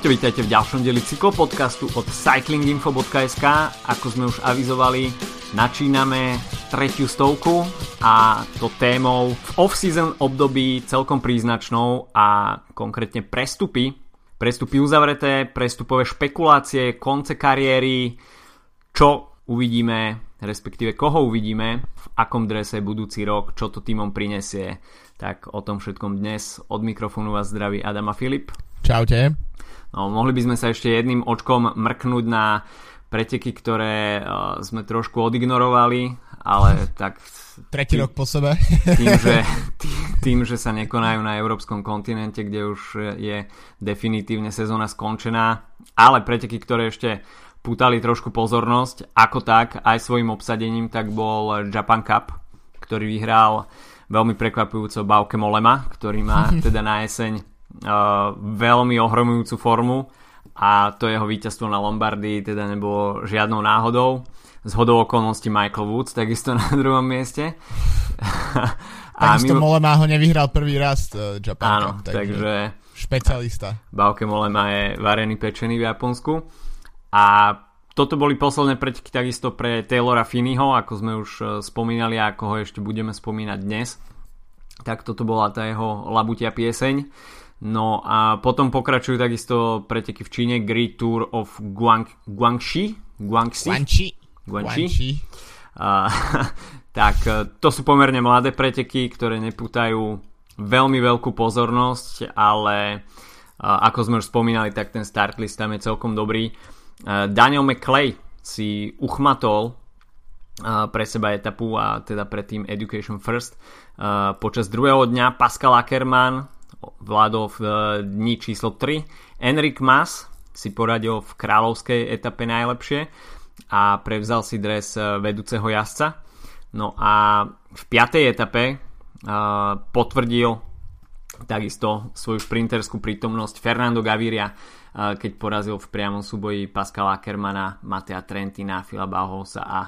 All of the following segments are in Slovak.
Čaute, vítajte v ďalšom deli cyklopodcastu od cyclinginfo.sk. Ako sme už avizovali, načíname tretiu stovku a to témou v off-season období celkom príznačnou a konkrétne prestupy. Prestupy uzavreté, prestupové špekulácie, konce kariéry, čo uvidíme, respektíve koho uvidíme, v akom drese budúci rok, čo to týmom prinesie. Tak o tom všetkom dnes od mikrofónu vás zdraví Adam a Filip. Čaute. No, mohli by sme sa ešte jedným očkom mrknúť na preteky, ktoré uh, sme trošku odignorovali, ale tak... Tretí rok po sebe. Tým že, tým, tým, že sa nekonajú na európskom kontinente, kde už je definitívne sezóna skončená, ale preteky, ktoré ešte putali trošku pozornosť, ako tak, aj svojim obsadením, tak bol Japan Cup, ktorý vyhral veľmi prekvapujúco Bauke Molema, ktorý má teda na jeseň veľmi ohromujúcu formu a to jeho víťazstvo na Lombardii teda nebolo žiadnou náhodou. Z hodou okolností Michael Woods takisto na druhom mieste. a takisto mimo... Molema ho nevyhral prvý raz uh, Japan Áno, takže, takže špecialista. Bauke Molema je varený pečený v Japonsku. A toto boli posledné preteky takisto pre Taylora Finneyho, ako sme už uh, spomínali a ako ho ešte budeme spomínať dnes. Tak toto bola tá jeho labutia pieseň. No a potom pokračujú takisto preteky v Číne Great Tour of Guang, Guangxi Guangxi Guangxi, Guangxi. A, tak e, to sú pomerne mladé preteky, ktoré nepútajú veľmi veľkú pozornosť, ale e, ako sme už spomínali, tak ten start list tam je celkom dobrý. E, Daniel McClay si uchmatol pre seba etapu a teda pre tým Education First. Počas druhého dňa Pascal Ackermann vládol v eh, dni číslo 3. Enrik Mas si poradil v kráľovskej etape najlepšie a prevzal si dres eh, vedúceho jazdca. No a v 5. etape uh, potvrdil takisto svoju šprinterskú prítomnosť Fernando Gaviria, keď porazil v priamom súboji Pascala Ackermana, Matea Trentina, Fila Bahosa a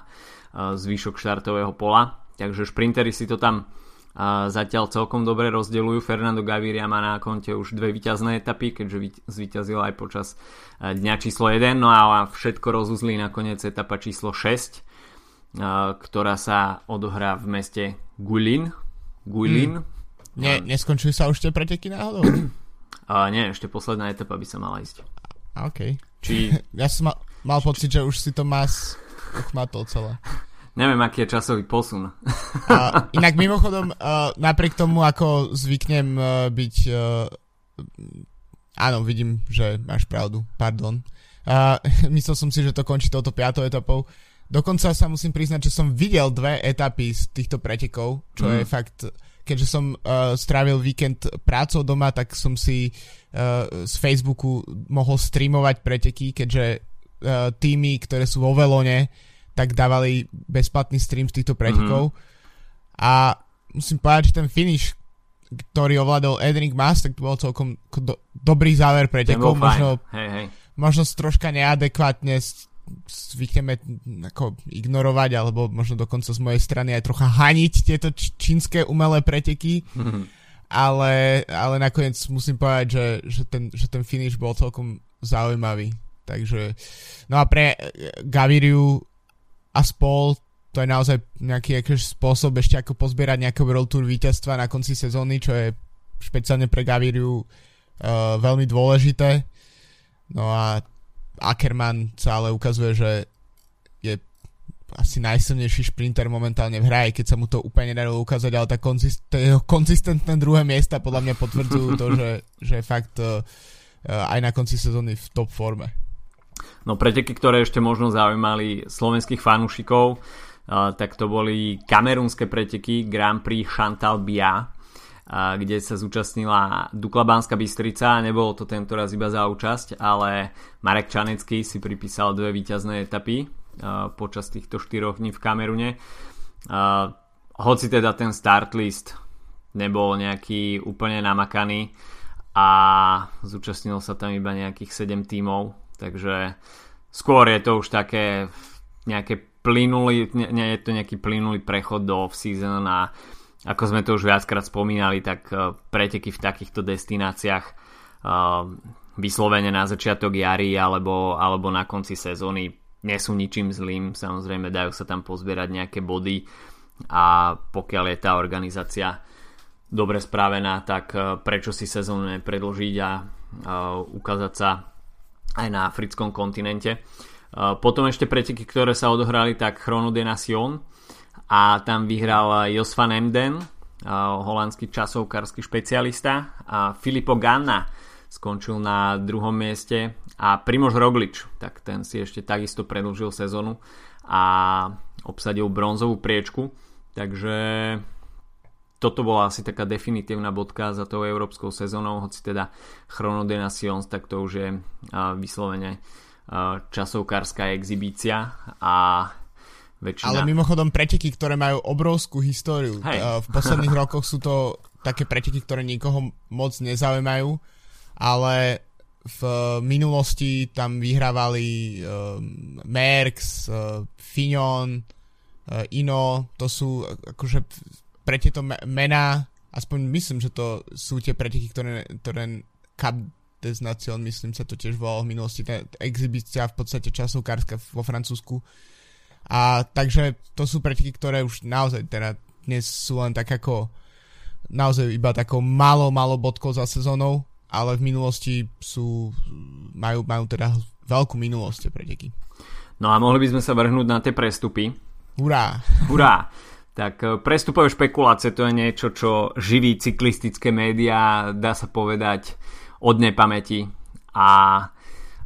zvyšok štartového pola. Takže šprintery si to tam a zatiaľ celkom dobre rozdeľujú. Fernando Gaviria má na konte už dve víťazné etapy, keďže zvíťazil aj počas e, dňa číslo 1, no a všetko rozuzlí nakoniec etapa číslo 6, e, ktorá sa odohrá v meste Guilin. Guilin. Hmm. Nie, neskončujú sa už tie preteky náhodou? A nie, ešte posledná etapa by sa mala ísť. OK. Či... ja som mal, mal pocit, že už si to más uchmatol celé. Neviem, aký je časový posun. Uh, inak mimochodom, uh, napriek tomu, ako zvyknem uh, byť... Uh, áno, vidím, že máš pravdu, pardon. Uh, myslel som si, že to končí touto piatou etapou. Dokonca sa musím priznať, že som videl dve etapy z týchto pretekov, čo mm. je fakt... Keďže som uh, strávil víkend prácou doma, tak som si uh, z Facebooku mohol streamovať preteky, keďže uh, týmy, ktoré sú vo Velone, tak dávali bezplatný stream z týchto pretekov. Mm-hmm. A musím povedať, že ten finish, ktorý ovládol Edring Mas, tak to bol celkom do, dobrý záver pretekov. Možno, hej, hej. možno troška neadekvátne zvykneme ako ignorovať, alebo možno dokonca z mojej strany aj trocha haniť tieto čínske umelé preteky. Mm-hmm. Ale, ale nakoniec musím povedať, že, že, ten, že ten finish bol celkom zaujímavý. Takže, no a pre Gaviriu a spol to je naozaj nejaký akož spôsob ešte ako pozbierať nejaké World Tour víťazstva na konci sezóny, čo je špeciálne pre Gaviriu uh, veľmi dôležité. No a Ackerman sa ale ukazuje, že je asi najsilnejší šprinter momentálne v hre, keď sa mu to úplne nedarilo ukázať, ale tá konzist- jeho konzistentné druhé miesta podľa mňa potvrdzujú to, že, že je fakt uh, aj na konci sezóny v top forme. No preteky, ktoré ešte možno zaujímali slovenských fanúšikov, tak to boli kamerunské preteky Grand Prix Chantal Bia, kde sa zúčastnila Dukla Banská Bystrica. Nebolo to tento raz iba za účasť, ale Marek Čanecký si pripísal dve víťazné etapy počas týchto štyroch dní v Kamerune. Hoci teda ten start list nebol nejaký úplne namakaný a zúčastnilo sa tam iba nejakých 7 tímov, takže skôr je to už také nejaké plynulý, nie, je to nejaký plynulý prechod do off-season a ako sme to už viackrát spomínali, tak uh, preteky v takýchto destináciách uh, vyslovene na začiatok jary alebo, alebo na konci sezóny nie sú ničím zlým, samozrejme dajú sa tam pozbierať nejaké body a pokiaľ je tá organizácia dobre spravená, tak prečo si sezónu nepredlžiť a ukázať sa aj na africkom kontinente. Potom ešte preteky, ktoré sa odohrali, tak Chrono de Nation a tam vyhral Jos van Emden, holandský časovkársky špecialista a Filippo Ganna skončil na druhom mieste a Primož Roglič, tak ten si ešte takisto predlžil sezónu a obsadil bronzovú priečku, takže toto bola asi taká definitívna bodka za tou európskou sezónou, hoci teda Chrono de Nations, tak to už je vyslovene časovkárska exibícia a väčšina... Ale mimochodom preteky, ktoré majú obrovskú históriu. Hej. V posledných rokoch sú to také preteky, ktoré nikoho moc nezaujímajú, ale v minulosti tam vyhrávali Merckx, uh, Fignon, uh, Ino, to sú akože pre tieto mená, aspoň myslím, že to sú tie preteky, ktoré, ktoré Cup des Nation, myslím sa to tiež volalo v minulosti, tá exibícia v podstate časovkárska vo Francúzsku. A takže to sú preteky, ktoré už naozaj teda dnes sú len tak ako naozaj iba takou malo, malo bodkou za sezónou, ale v minulosti sú, majú, majú teda veľkú minulosť tie preteky. No a mohli by sme sa vrhnúť na tie prestupy. Hurá! Hurá! Tak e, prestupové špekulácie to je niečo, čo živí cyklistické médiá, dá sa povedať, od nepamäti a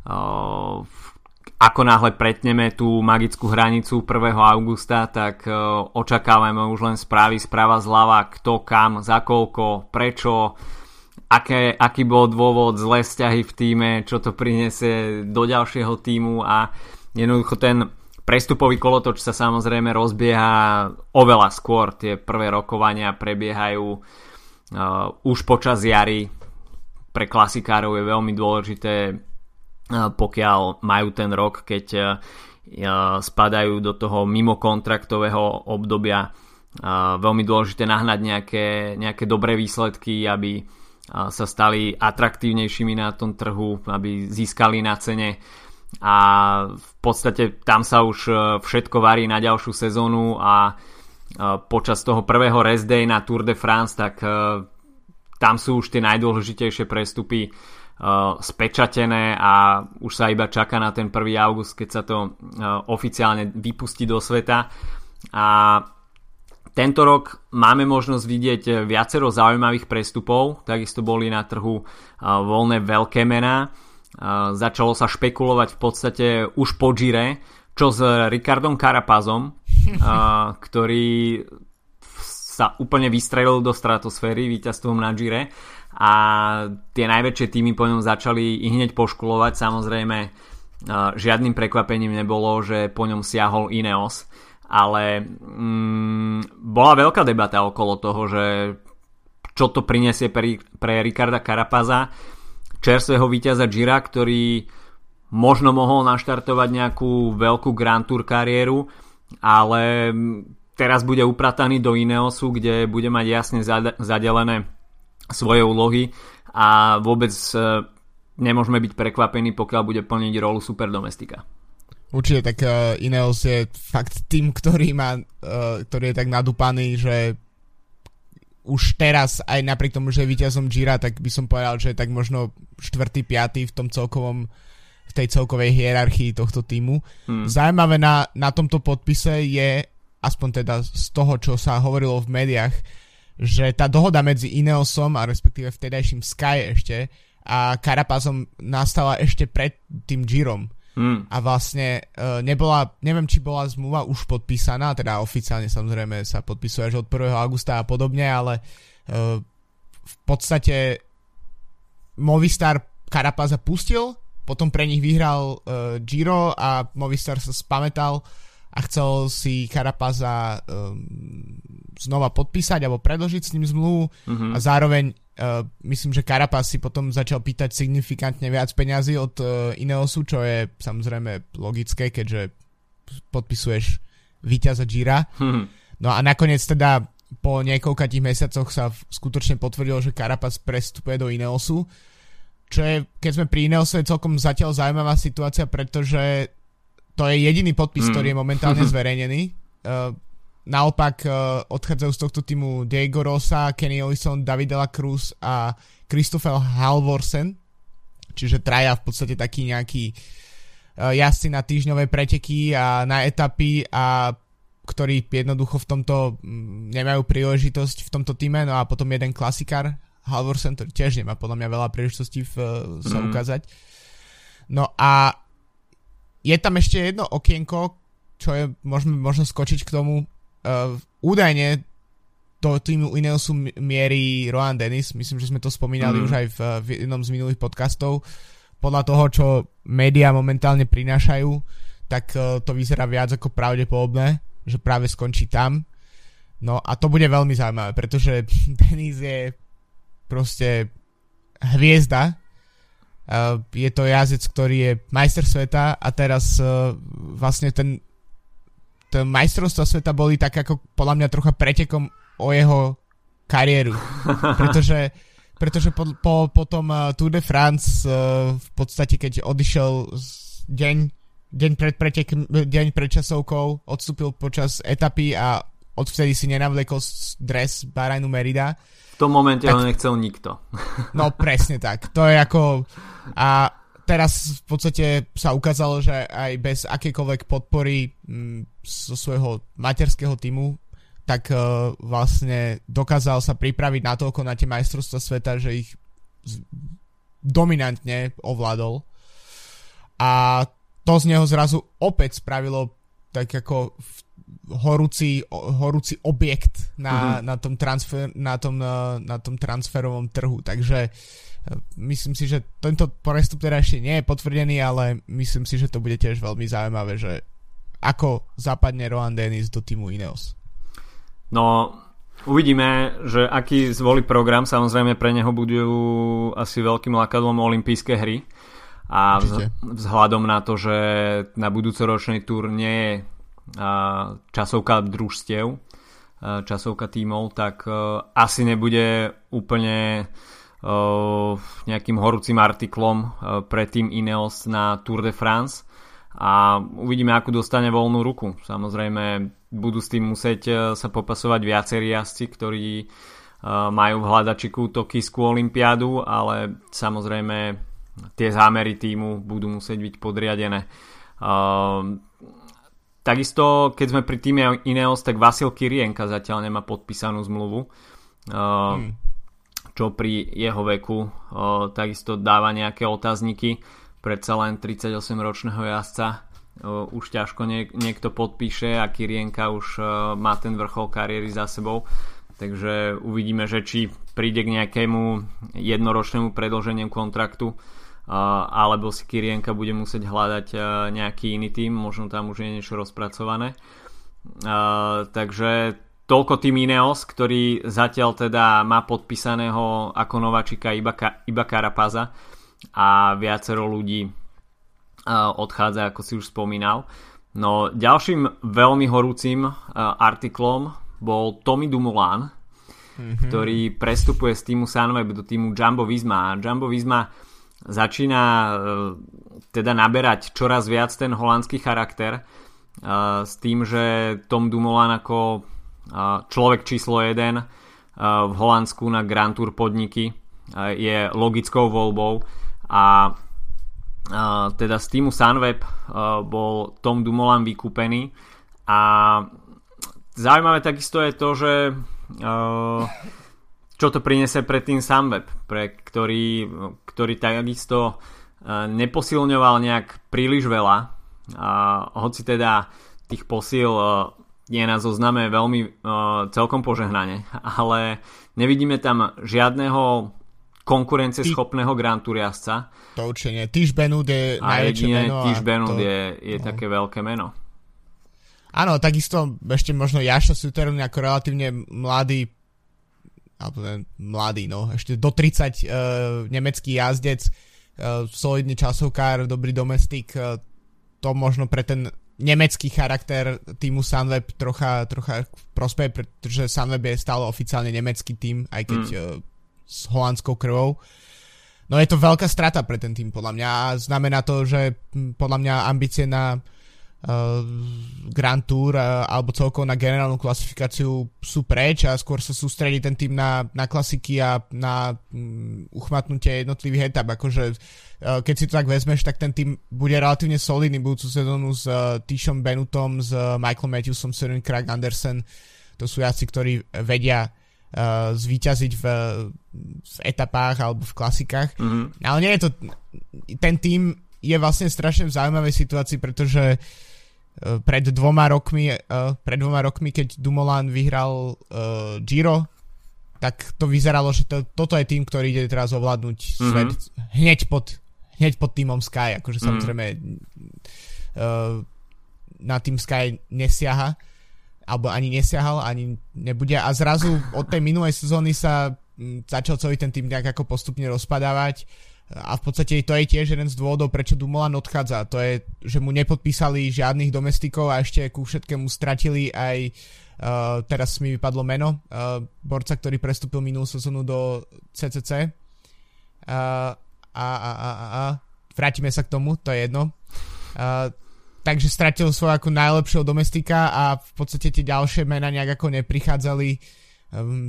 uh, ako náhle pretneme tú magickú hranicu 1. augusta, tak uh, očakávame už len správy správa zľava, kto kam, za koľko, prečo, aké, aký bol dôvod, zlé vzťahy v týme, čo to priniesie do ďalšieho týmu a jednoducho ten prestupový kolotoč sa samozrejme rozbieha oveľa skôr. Tie prvé rokovania prebiehajú uh, už počas jary, pre klasikárov je veľmi dôležité, pokiaľ majú ten rok, keď spadajú do toho mimo kontraktového obdobia. Veľmi dôležité nahnať nejaké, nejaké dobré výsledky, aby sa stali atraktívnejšími na tom trhu, aby získali na cene a v podstate tam sa už všetko varí na ďalšiu sezónu a počas toho prvého rest day na Tour de France tak tam sú už tie najdôležitejšie prestupy spečatené a už sa iba čaká na ten 1. august, keď sa to oficiálne vypustí do sveta. A tento rok máme možnosť vidieť viacero zaujímavých prestupov, takisto boli na trhu voľné veľké mená. Začalo sa špekulovať v podstate už po Gire, čo s Ricardom Carapazom, ktorý sa úplne vystrelil do stratosféry víťazstvom na Gire. A tie najväčšie týmy po ňom začali i hneď poškulovať. Samozrejme, žiadnym prekvapením nebolo, že po ňom siahol Ineos, ale mm, bola veľká debata okolo toho, že čo to prinesie pre, pre Ricarda Carapaza, čerstvého víťaza Gira, ktorý možno mohol naštartovať nejakú veľkú Grand Tour kariéru, ale teraz bude uprataný do Ineosu, kde bude mať jasne zadelené svoje úlohy a vôbec e, nemôžeme byť prekvapení, pokiaľ bude plniť rolu superdomestika. Určite, tak uh, Ineos je fakt tým, ktorý, má, uh, ktorý je tak nadúpaný, že už teraz, aj napriek tomu, že je víťazom Gira, tak by som povedal, že je tak možno 4. 5. v tom celkovom v tej celkovej hierarchii tohto týmu. Hmm. Zajímavé na, na tomto podpise je aspoň teda z toho, čo sa hovorilo v médiách, že tá dohoda medzi Ineosom a respektíve vtedajším Sky ešte a Carapazom nastala ešte pred tým Girom. Mm. A vlastne uh, nebola, neviem, či bola zmluva už podpísaná, teda oficiálne samozrejme sa podpisuje až od 1. augusta a podobne, ale uh, v podstate Movistar Carapaza pustil, potom pre nich vyhral uh, Giro a Movistar sa spametal a chcel si Karapaza um, znova podpísať alebo predložiť s ním zmluvu uh-huh. a zároveň uh, myslím, že Karapaz si potom začal pýtať signifikantne viac peňazí od uh, Ineosu, čo je samozrejme logické, keďže podpisuješ víťaza Gira. Uh-huh. No a nakoniec teda po niekoľkých mesiacoch sa skutočne potvrdilo, že Karapaz prestupuje do Ineosu čo je, keď sme pri Ineose, je celkom zatiaľ zaujímavá situácia, pretože to je jediný podpis, mm. ktorý je momentálne zverejnený. Uh, naopak uh, odchádzajú z tohto týmu Diego Rosa, Kenny Ellison, David la Cruz a Christopher Halvorsen, čiže traja v podstate taký nejaký uh, jazdci na týždňové preteky a na etapy a ktorí jednoducho v tomto mm, nemajú príležitosť v tomto týme, no a potom jeden klasikár, Halvorsen, ktorý tiež nemá podľa mňa veľa príležitostí v, uh, sa mm. ukázať. No a je tam ešte jedno okienko, čo je, môžeme možno skočiť k tomu. Uh, údajne do týmu Ineosu mierí Rohan Dennis, myslím, že sme to spomínali mm. už aj v, v jednom z minulých podcastov. Podľa toho, čo médiá momentálne prinášajú, tak uh, to vyzerá viac ako pravdepodobné že práve skončí tam. No a to bude veľmi zaujímavé, pretože Denis je proste hviezda. Uh, je to jazdec, ktorý je majster sveta a teraz uh, vlastne ten, ten majstrovstva sveta boli tak ako podľa mňa trocha pretekom o jeho kariéru. Pretože, pretože po, po, po tom uh, Tour de France uh, v podstate keď odišiel deň deň pred, pretek, deň pred časovkou odstúpil počas etapy a odvtedy si nenavlekol dres Barajnu Merida. V tom momente tak, ho nechcel nikto. No presne tak. To je ako... A teraz v podstate sa ukázalo, že aj bez akékoľvek podpory m, mm, zo svojho materského týmu tak uh, vlastne dokázal sa pripraviť na toľko na tie majstrovstvá sveta, že ich dominantne ovládol. A to z neho zrazu opäť spravilo tak ako horúci, horúci objekt na, uh-huh. na, tom transfer, na, tom, na, na tom transferovom trhu. Takže e, myslím si, že tento prestup teda ešte nie je potvrdený, ale myslím si, že to bude tiež veľmi zaujímavé, že ako zapadne Rohan Dennis do týmu Ineos. No, uvidíme, že aký zvolí program. Samozrejme pre neho budú asi veľkým lakadlom olympijské hry a vzhľadom na to, že na budúcoročnej túr nie je časovka družstiev, časovka tímov, tak asi nebude úplne nejakým horúcim artiklom pre tým Ineos na Tour de France a uvidíme, akú dostane voľnú ruku. Samozrejme, budú s tým musieť sa popasovať viacerí jazdci, ktorí majú v hľadačiku Tokijskú olympiádu, ale samozrejme tie zámery týmu budú musieť byť podriadené. Takisto, keď sme pri týme Ineos, tak Vasil Kirienka zatiaľ nemá podpísanú zmluvu. Hmm. Čo pri jeho veku takisto dáva nejaké otázniky. Predsa len 38-ročného jazdca už ťažko nie, niekto podpíše a Kirienka už má ten vrchol kariéry za sebou. Takže uvidíme, že či príde k nejakému jednoročnému predlženiu kontraktu alebo si Kirienka bude musieť hľadať nejaký iný tým, možno tam už je niečo rozpracované. Takže toľko tým Ineos, ktorý zatiaľ teda má podpísaného ako nováčika iba, iba Karapaza a viacero ľudí odchádza, ako si už spomínal. No ďalším veľmi horúcim artiklom bol Tommy Dumoulin, mm-hmm. ktorý prestupuje z týmu Sunweb do týmu Jumbo Visma. Jumbo Visma začína e, teda naberať čoraz viac ten holandský charakter e, s tým, že Tom Dumoulin ako e, človek číslo 1 v Holandsku na Grand Tour podniky je logickou voľbou a teda z týmu Sunweb bol Tom Dumoulin vykúpený a zaujímavé takisto je to, že čo to priniesie pre tým Sunweb, pre ktorý, ktorý takisto neposilňoval nejak príliš veľa. A hoci teda tých posil je na zozname veľmi e, celkom požehnane, ale nevidíme tam žiadneho konkurencieschopného Grand Tour jazdca. To určite nie. Tyž Benud je najväčšie meno. Tyž Benud to... je, je no. také veľké meno. Áno, takisto ešte možno Jaša Suteron ako relatívne mladý alebo ten mladý, no, ešte do 30 uh, e, nemecký jazdec, uh, solidný časovkár, dobrý domestik, uh, to možno pre ten nemecký charakter týmu Sunweb trocha, trocha prospeje, pretože Sunweb je stále oficiálne nemecký tým, aj keď mm. uh, s holandskou krvou. no je to veľká strata pre ten tým podľa mňa a znamená to, že podľa mňa ambície na Grand Tour uh, alebo celkovo na generálnu klasifikáciu sú preč a skôr sa sústredí ten tým na, na klasiky a na um, uchmatnutie jednotlivých etap. Akože uh, keď si to tak vezmeš, tak ten tým bude relatívne solidný budúcu sezónu s uh, Tishom Benutom, s uh, Michael Matthewsom, Søren Craig Andersen. To sú jaci, ktorí vedia uh, zvíťaziť v, v etapách alebo v klasikách. Mm-hmm. Ale nie je to... Ten tým je vlastne strašne v zaujímavej situácii, pretože uh, pred dvoma rokmi, uh, pred dvoma rokmi, keď Dumoulin vyhral uh, Giro, tak to vyzeralo, že to, toto je tým, ktorý ide teraz ovládnuť mm-hmm. svet hneď pod, hneď pod týmom Sky, akože mm-hmm. samozrejme na tým Sky nesiaha alebo ani nesiahal, ani nebude a zrazu od tej minulej sezóny sa mm, začal celý ten tým nejak ako postupne rozpadávať a v podstate to je tiež jeden z dôvodov, prečo Dumoulin odchádza. To je, že mu nepodpísali žiadnych domestikov a ešte ku všetkému stratili aj uh, teraz mi vypadlo meno uh, borca, ktorý prestúpil minulú sezónu do CCC uh, a, a, a, a, a vrátime sa k tomu, to je jedno. Uh, takže stratil svoj ako najlepšieho domestika a v podstate tie ďalšie mená nejak ako neprichádzali. Um,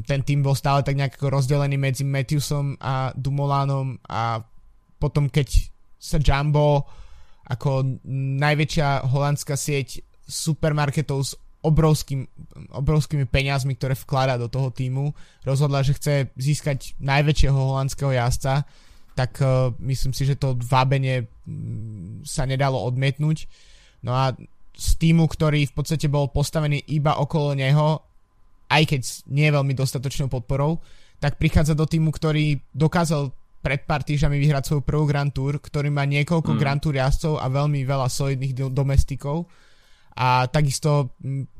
ten tým bol stále tak nejak rozdelený medzi Matthewsom a Dumolanom a potom keď sa Jumbo ako najväčšia holandská sieť supermarketov s obrovským, obrovskými peniazmi, ktoré vkladá do toho týmu, rozhodla, že chce získať najväčšieho holandského jazdca, tak uh, myslím si, že to vábenie um, sa nedalo odmietnúť. No a z týmu, ktorý v podstate bol postavený iba okolo neho, aj keď nie veľmi dostatočnou podporou, tak prichádza do týmu, ktorý dokázal pred pár týždňami vyhrať svoju prvú Grand Tour, ktorý má niekoľko mm. Grand Tour jazdcov a veľmi veľa solidných domestikov a takisto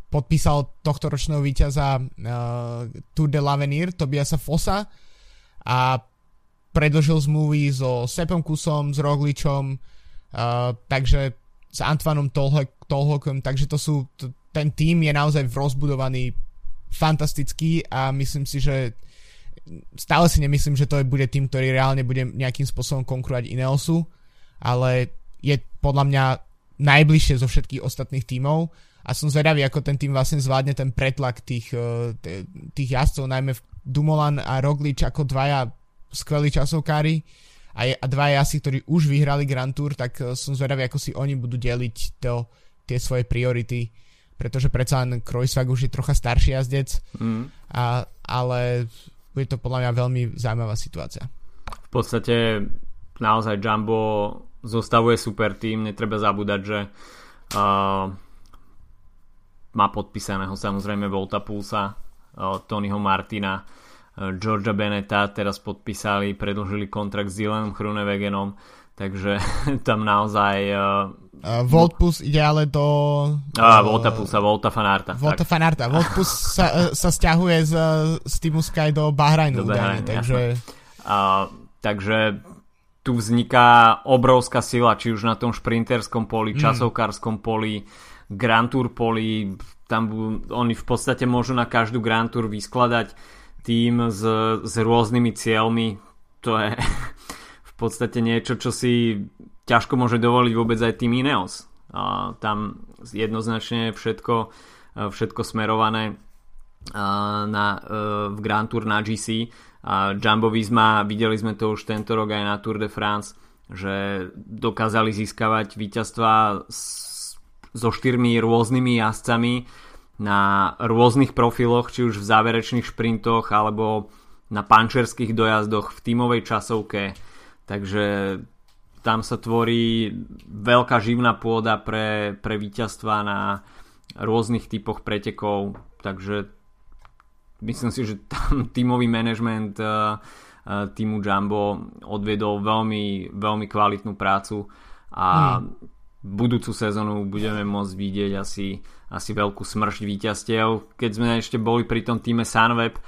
podpísal tohto ročného víťaza uh, Tour de l'Avenir Tobiasa Fossa a predložil zmluvy so Sepom Kusom, s Rogličom, uh, takže s Antwanom Tolhokom, takže to sú, to, ten tým je naozaj rozbudovaný fantastický a myslím si, že stále si nemyslím, že to bude tým, ktorý reálne bude nejakým spôsobom konkurovať Ineosu, ale je podľa mňa najbližšie zo všetkých ostatných tímov a som zvedavý, ako ten tým vlastne zvládne ten pretlak tých, eh, tých jazdcov, najmä Dumoulin a Roglič ako dvaja skvelí časovkári a, je, a dva asi, ktorí už vyhrali Grand Tour, tak uh, som zvedavý, ako si oni budú deliť to, tie svoje priority, pretože predsa len Kreuzfag už je trocha starší jazdec, mm. a, ale bude to podľa mňa veľmi zaujímavá situácia. V podstate naozaj Jumbo zostavuje super tým, netreba zabúdať, že uh, má podpísaného samozrejme Volta Pulsa, uh, Tonyho Martina, Georgia Beneta teraz podpísali, predlžili kontrakt s Dylanom Chrunewegenom, takže tam naozaj... Uh, Voltpus ide ale do... Uh, Voltapusa, Volta Fanarta. Volta tak. Fanarta. Voltpus sa, sa stiahuje z, z Teamu Sky do Bahrajnu, do Bahrajnu takže... Uh, takže tu vzniká obrovská sila, či už na tom šprinterskom poli, mm. časovkárskom poli, Grand Tour poli, tam oni v podstate môžu na každú Grand Tour vyskladať tým s, s rôznymi cieľmi, to je v podstate niečo, čo si ťažko môže dovoliť vôbec aj tým Ineos. A tam jednoznačne všetko, všetko smerované na, v Grand Tour na GC. A Jumbo Visma, videli sme to už tento rok aj na Tour de France, že dokázali získavať víťazstva so štyrmi rôznymi jazdcami na rôznych profiloch, či už v záverečných šprintoch alebo na pančerských dojazdoch v tímovej časovke. Takže tam sa tvorí veľká živná pôda pre, pre víťazstva na rôznych typoch pretekov. Takže myslím si, že tam tímový manažment uh, uh, týmu Jumbo odviedol veľmi, veľmi kvalitnú prácu a hmm budúcu sezónu budeme môcť vidieť asi, asi veľkú smršť víťazstiev. Keď sme ešte boli pri tom týme Sunweb,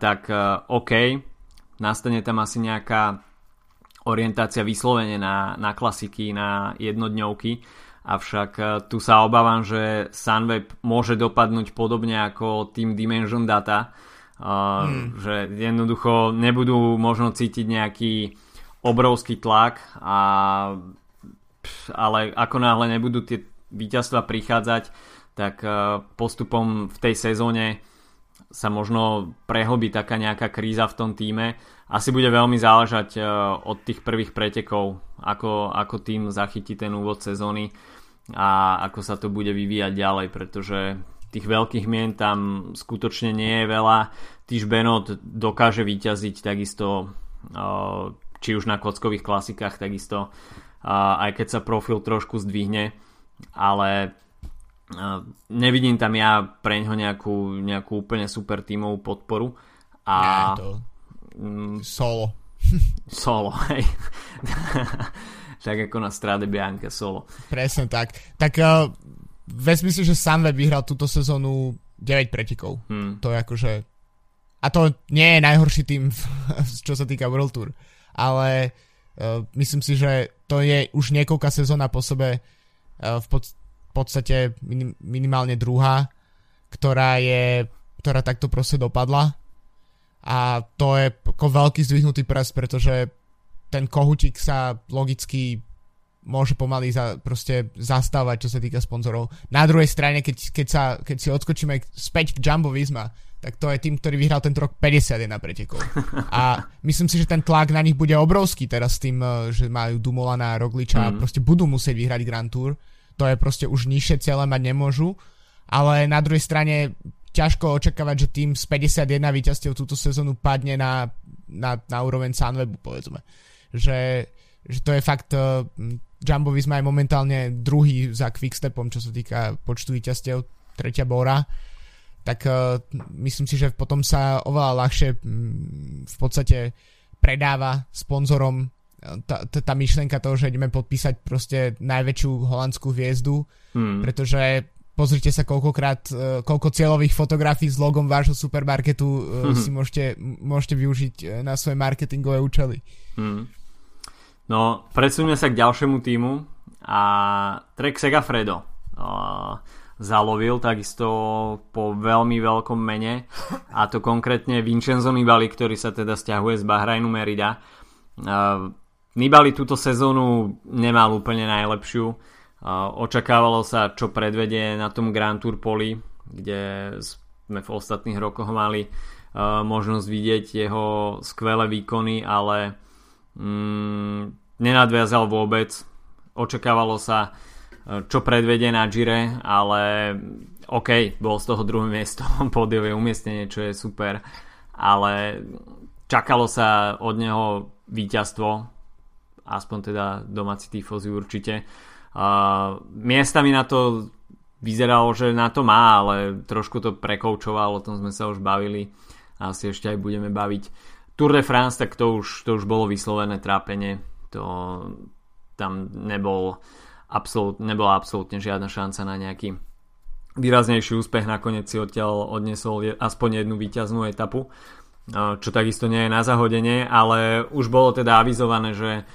tak OK, nastane tam asi nejaká orientácia vyslovene na, na klasiky, na jednodňovky, avšak tu sa obávam, že Sunweb môže dopadnúť podobne ako tým Dimension Data, hmm. že jednoducho nebudú možno cítiť nejaký obrovský tlak a ale ako náhle nebudú tie víťazstva prichádzať tak postupom v tej sezóne sa možno prehlbí taká nejaká kríza v tom týme. Asi bude veľmi záležať od tých prvých pretekov, ako, ako tým zachytí ten úvod sezóny a ako sa to bude vyvíjať ďalej, pretože tých veľkých mien tam skutočne nie je veľa. Týž Benot dokáže vyťaziť takisto či už na kockových klasikách takisto aj keď sa profil trošku zdvihne ale nevidím tam ja pre ňo nejakú, nejakú úplne super tímovú podporu a Nie, to... Mm. solo solo, hej tak ako na Strade Bianca solo. Presne tak. Tak uh, vezmi si, že Sunweb vyhral túto sezónu 9 pretekov. Hmm. To je akože... A to nie je najhorší tým, čo sa týka World Tour. Ale uh, myslím si, že to je už niekoľká sezóna po sebe uh, v pod, podstate minim, minimálne druhá, ktorá je ktorá takto proste dopadla. A to je ako veľký zdvihnutý pres, pretože ten kohutík sa logicky môže pomaly za, proste zastávať, čo sa týka sponzorov. Na druhej strane, keď, keď, sa, keď si odskočíme späť k Jumbo Visma, tak to je tým, ktorý vyhral tento rok 51 pretekov. A myslím si, že ten tlak na nich bude obrovský teraz s tým, eh, že majú Dumolana a Rogliča mm. a proste budú musieť vyhrať Grand Tour. To je proste už nižšie cieľe mať nemôžu. Ale na druhej strane ťažko očakávať, že tým z 51 víťazstiev túto sezónu padne na, na, na úroveň Sunwebu, povedzme že, že to je fakt uh, Jumbo Visma je momentálne druhý za Quickstepom, čo sa týka počtu víťazstiev, tretia Bora tak uh, myslím si, že potom sa oveľa ľahšie um, v podstate predáva sponzorom tá, tá, myšlenka toho, že ideme podpísať proste najväčšiu holandskú hviezdu, hmm. pretože pozrite sa koľkokrát, uh, koľko cieľových fotografií s logom vášho supermarketu hmm. si môžete, môžete využiť na svoje marketingové účely. Hmm. No, presuneme sa k ďalšiemu týmu a Trek Segafredo uh, zalovil takisto po veľmi veľkom mene a to konkrétne Vincenzo Nibali, ktorý sa teda stiahuje z Bahrajnu Merida. Uh, Nibali túto sezónu nemal úplne najlepšiu. Očakávalo sa, čo predvedie na tom Grand Tour poli, kde sme v ostatných rokoch mali možnosť vidieť jeho skvelé výkony, ale mm, nenadviazal vôbec. Očakávalo sa, čo predvedie na Gire, ale OK, bol z toho druhé miesto, pódiové umiestnenie, čo je super, ale čakalo sa od neho víťazstvo, aspoň teda domáci tifozy určite. Uh, miestami na to vyzeralo, že na to má, ale trošku to prekoučoval, o tom sme sa už bavili a asi ešte aj budeme baviť. Tour de France, tak to už, to už bolo vyslovené trápenie. To, tam nebol absolút, nebola absolútne žiadna šanca na nejaký výraznejší úspech. Nakoniec si odtiaľ odnesol aspoň jednu výťaznú etapu, čo takisto nie je na zahodenie, ale už bolo teda avizované, že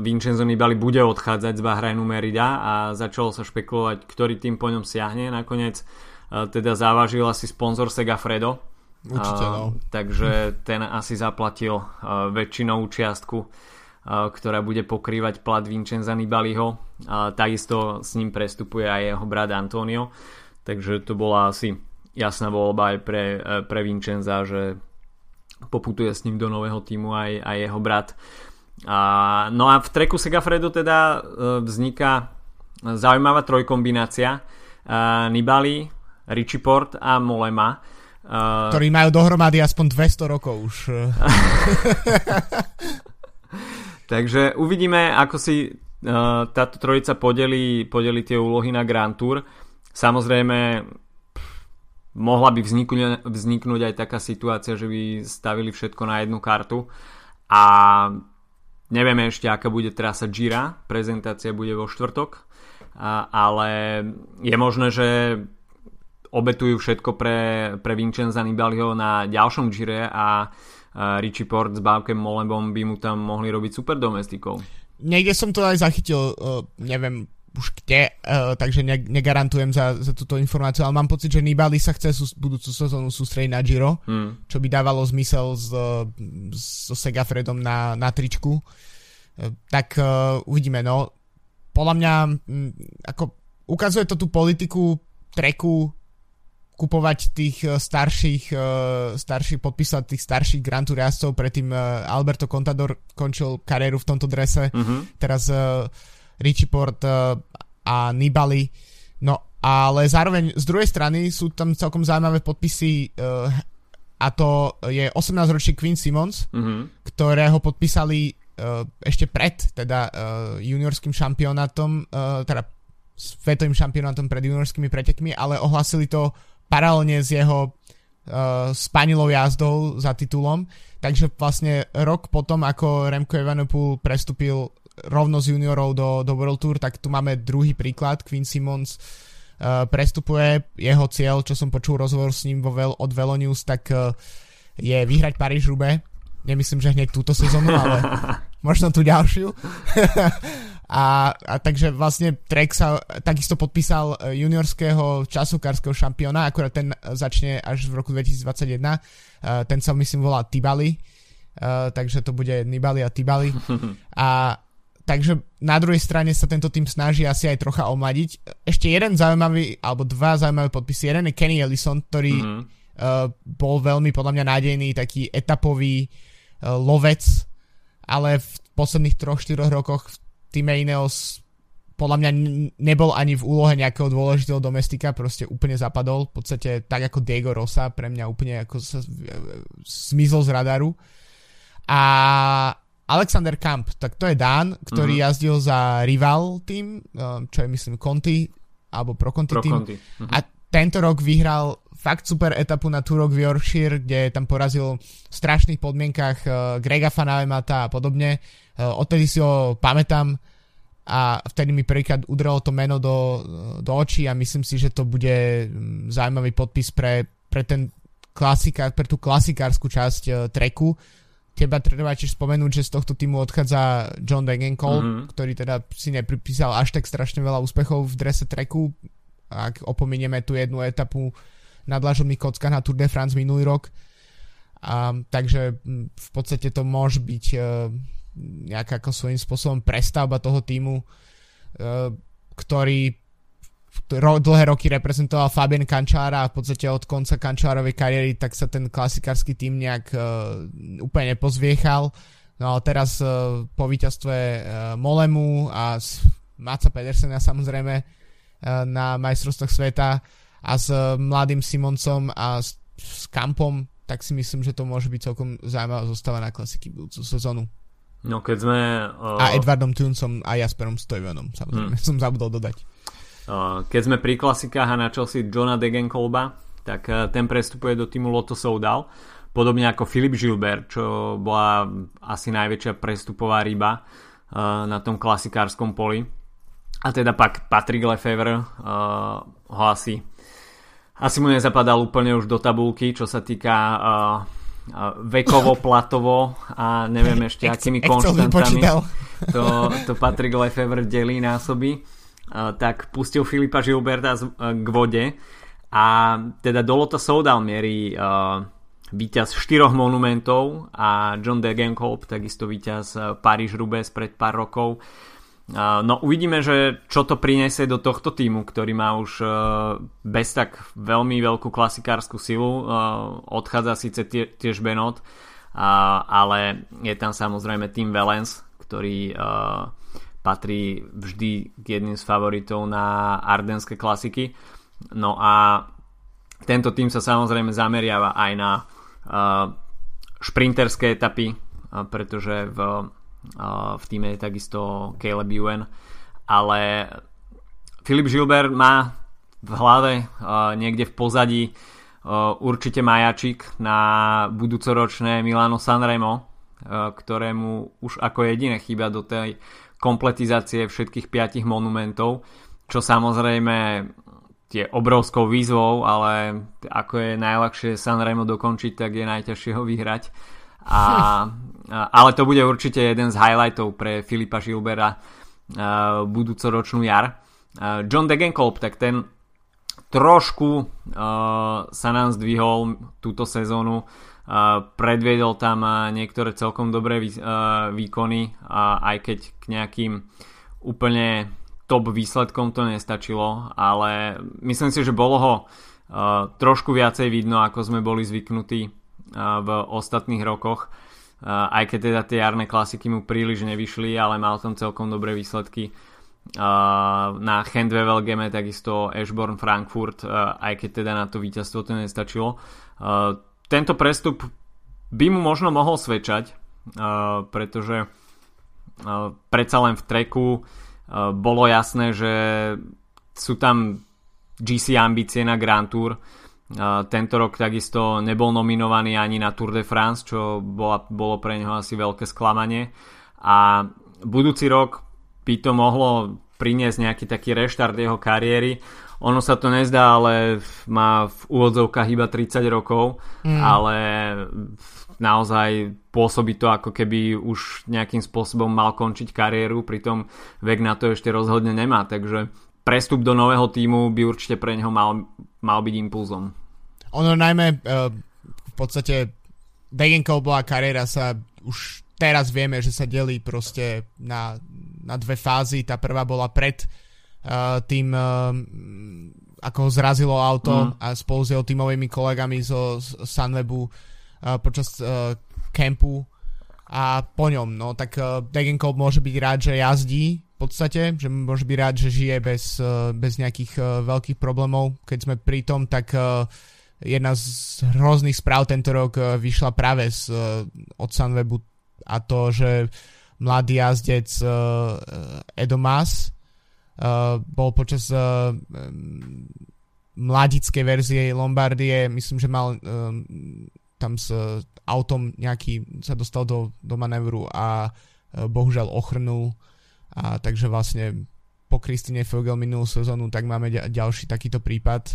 Vincenzo Nibali bude odchádzať z Bahrajnu Merida a začalo sa špekulovať, ktorý tým po ňom siahne. Nakoniec teda závažil asi sponzor Segafredo, Určite, no. takže ten asi zaplatil uh, väčšinou čiastku, uh, ktorá bude pokrývať plat Vincenza Nibaliho. Uh, takisto s ním prestupuje aj jeho brat Antonio. Takže to bola asi jasná voľba aj pre, uh, pre Vincenza, že poputuje s ním do nového týmu aj, aj jeho brat. Uh, no a v treku Segafredo teda uh, vzniká zaujímavá trojkombinácia. Uh, Nibali, Richie Port a Molema Uh, ktorí majú dohromady aspoň 200 rokov už. Takže uvidíme, ako si táto trojica podeli, podeli tie úlohy na Grand Tour. Samozrejme, mohla by vzniknúť, vzniknúť aj taká situácia, že by stavili všetko na jednu kartu a nevieme ešte, aká bude trasa Gira, prezentácia bude vo štvrtok, ale je možné, že obetujú všetko pre, pre Vincenza Nibaliho na ďalšom Gire a Richie Port s Bávkem Molebom by mu tam mohli robiť super domestikov. Niekde som to aj zachytil, uh, neviem už kde, uh, takže ne, negarantujem za, za túto informáciu, ale mám pocit, že Nibali sa chce sú, budúcu sezónu sústrediť na Giro, hmm. čo by dávalo zmysel s, so Segafredom na, na tričku. Uh, tak uh, uvidíme, no. Podľa mňa, m, ako ukazuje to tú politiku treku kupovať tých starších, starších podpísať tých starších Grand Tour jazdcov, predtým Alberto Contador končil kariéru v tomto drese, mm-hmm. teraz Richie Port uh, a Nibali. No ale zároveň z druhej strany sú tam celkom zaujímavé podpisy uh, a to je 18-ročný Quinn Simmons, mm-hmm. ktorého podpísali uh, ešte pred teda juniorským šampionátom, teda svetovým šampionátom pred juniorskými pretekmi, ale ohlasili to paralelne s jeho uh, spanilou jazdou za titulom. Takže vlastne rok potom, ako Remco Evenepoel prestúpil rovno z juniorov do, do World Tour, tak tu máme druhý príklad. Quinn Simmons uh, prestupuje, jeho cieľ, čo som počul rozhovor s ním vo Vel, od Velonius, tak uh, je vyhrať paríž roubaix Nemyslím, že hneď túto sezónu, ale možno tú ďalšiu. a, a takže vlastne Trek sa takisto podpísal e, juniorského časokárskeho šampióna, akurát ten začne až v roku 2021. Uh, ten sa myslím volá Tibali. Uh, takže to bude Nibali a Tibali. A takže na druhej strane sa tento tým snaží asi aj trocha omladiť. Ešte jeden zaujímavý, alebo dva zaujímavé podpisy. Jeden je Kenny Ellison, ktorý mm-hmm. uh, bol veľmi podľa mňa nádejný, taký etapový uh, lovec, ale v posledných troch, štyroch rokoch v týme Ineos podľa mňa nebol ani v úlohe nejakého dôležitého domestika, proste úplne zapadol, v podstate tak ako Diego Rosa, pre mňa úplne ako sa zmizol z radaru. A Alexander Kamp, tak to je Dán, ktorý uh-huh. jazdil za rival tým, um, čo je myslím Conti, alebo Pro Conti Pro tým. Uh-huh. A tento rok vyhral fakt super etapu na Tour of Yorkshire, kde tam porazil v strašných podmienkach uh, Grega Fanavemata a podobne. Uh, odtedy si ho pamätám a vtedy mi prvýkrát udrelo to meno do, do očí a myslím si, že to bude um, zaujímavý podpis pre, pre ten klasika, pre tú klasikárskú časť treku teba treba tiež spomenúť, že z tohto týmu odchádza John Degenkolb, mm-hmm. ktorý teda si nepripísal až tak strašne veľa úspechov v drese treku, ak opominieme tú jednu etapu na dlažobných kockách na Tour de France minulý rok. A, takže v podstate to môže byť uh, nejaká ako svojím spôsobom prestavba toho týmu, uh, ktorý ro- dlhé roky reprezentoval Fabian Kančára a v podstate od konca Kančárovej kariéry tak sa ten klasikársky tým nejak uh, úplne nepozviechal. No ale teraz uh, po víťazstve uh, Molemu a s Maca Pedersena samozrejme uh, na majstrovstvách sveta a s uh, mladým Simoncom a s, s Kampom, tak si myslím, že to môže byť celkom zaujímavá zostava na klasiky budúcu sezónu. No keď sme... Uh... A Edvardom Tunsom a Jasperom Stojvenom, samozrejme, hmm. som zabudol dodať. Keď sme pri klasikách a načal si Johna Degenkolba, tak e, ten prestupuje do týmu Lotto Soudal, podobne ako Filip Gilbert, čo bola asi najväčšia prestupová ryba e, na tom klasikárskom poli. A teda pak Patrick Lefevre uh, ho asi asi mu nezapadal úplne už do tabulky, čo sa týka vekovo, platovo a neviem ešte akými konštantami to, to Patrick Lefevre delí násoby tak pustil Filipa Gilberta k vode a teda do Lota Soudal mierí uh, víťaz štyroch monumentov a John Degenkolb, takisto víťaz Paríž-Roubaix pred pár rokov. No uvidíme, že čo to prinesie do tohto týmu, ktorý má už bez tak veľmi veľkú klasikárskú silu. Odchádza síce tie, tiež Benot, ale je tam samozrejme tým Valens, ktorý patrí vždy k jedným z favoritov na ardenské klasiky. No a tento tým sa samozrejme zameriava aj na uh, šprinterské etapy, uh, pretože v, uh, v týme je takisto Caleb Ewan, ale Filip Gilbert má v hlave niekde v pozadí určite majačik na budúcoročné Milano Sanremo, ktorému už ako jediné chýba do tej kompletizácie všetkých piatich monumentov, čo samozrejme je obrovskou výzvou, ale ako je najľahšie Sanremo dokončiť, tak je najťažšie ho vyhrať. A, ale to bude určite jeden z highlightov pre Filipa Žilbera budúcoročnú jar. John Degenkolb, tak ten trošku sa nám zdvihol túto sezónu, predviedol tam niektoré celkom dobré výkony, aj keď k nejakým úplne top výsledkom to nestačilo, ale myslím si, že bolo ho trošku viacej vidno, ako sme boli zvyknutí v ostatných rokoch. Aj keď teda tie jarné klasiky mu príliš nevyšli, ale mal tam celkom dobré výsledky. Na Handwevel game takisto Ashborn Frankfurt, aj keď teda na to víťazstvo to nestačilo. Tento prestup by mu možno mohol svedčať, pretože predsa len v treku bolo jasné, že sú tam GC ambície na Grand Tour, tento rok takisto nebol nominovaný ani na Tour de France, čo bola, bolo pre neho asi veľké sklamanie. A budúci rok by to mohlo priniesť nejaký taký reštart jeho kariéry. Ono sa to nezdá, ale má v úvodzovkách iba 30 rokov, mm. ale naozaj pôsobí to ako keby už nejakým spôsobom mal končiť kariéru, pritom vek na to ešte rozhodne nemá, takže prestup do nového týmu by určite pre neho mal, mal byť impulzom. Ono najmä uh, v podstate Degenkolbová kariéra sa už teraz vieme, že sa delí proste na, na dve fázy. Tá prvá bola pred uh, tým, ako ho zrazilo auto mm. a spolu s jeho tímovými kolegami zo Sunwebu počas kempu a po ňom, no tak Degenkolb môže byť rád, že jazdí v podstate, že môže byť rád, že žije bez, bez nejakých veľkých problémov. Keď sme pri tom, tak jedna z hrozných správ tento rok vyšla práve z, od Sunwebu a to, že mladý jazdec Edomas bol počas uh, mladickej verzie Lombardie, myslím, že mal um, tam s autom nejaký, sa dostal do, do manévru a bohužiaľ ochrnul. A takže vlastne po Kristine Fogel minulú sezónu, tak máme ďalší takýto prípad.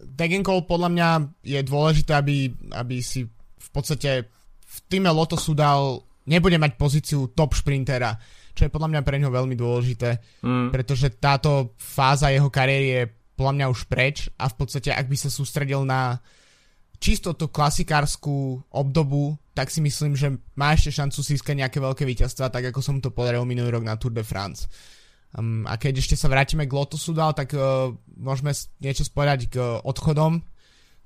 Degenkol podľa mňa je dôležité, aby, aby si v podstate v týme Lotosu dal, nebude mať pozíciu top šprintera, čo je podľa mňa pre neho veľmi dôležité, mm. pretože táto fáza jeho kariéry je podľa mňa už preč a v podstate ak by sa sústredil na čisto tú klasikárskú obdobu, tak si myslím, že má ešte šancu získať nejaké veľké víťazstva, tak ako som to podaril minulý rok na Tour de France. Um, a keď ešte sa vrátime k Lotusu dal, tak uh, môžeme niečo spovedať k uh, odchodom.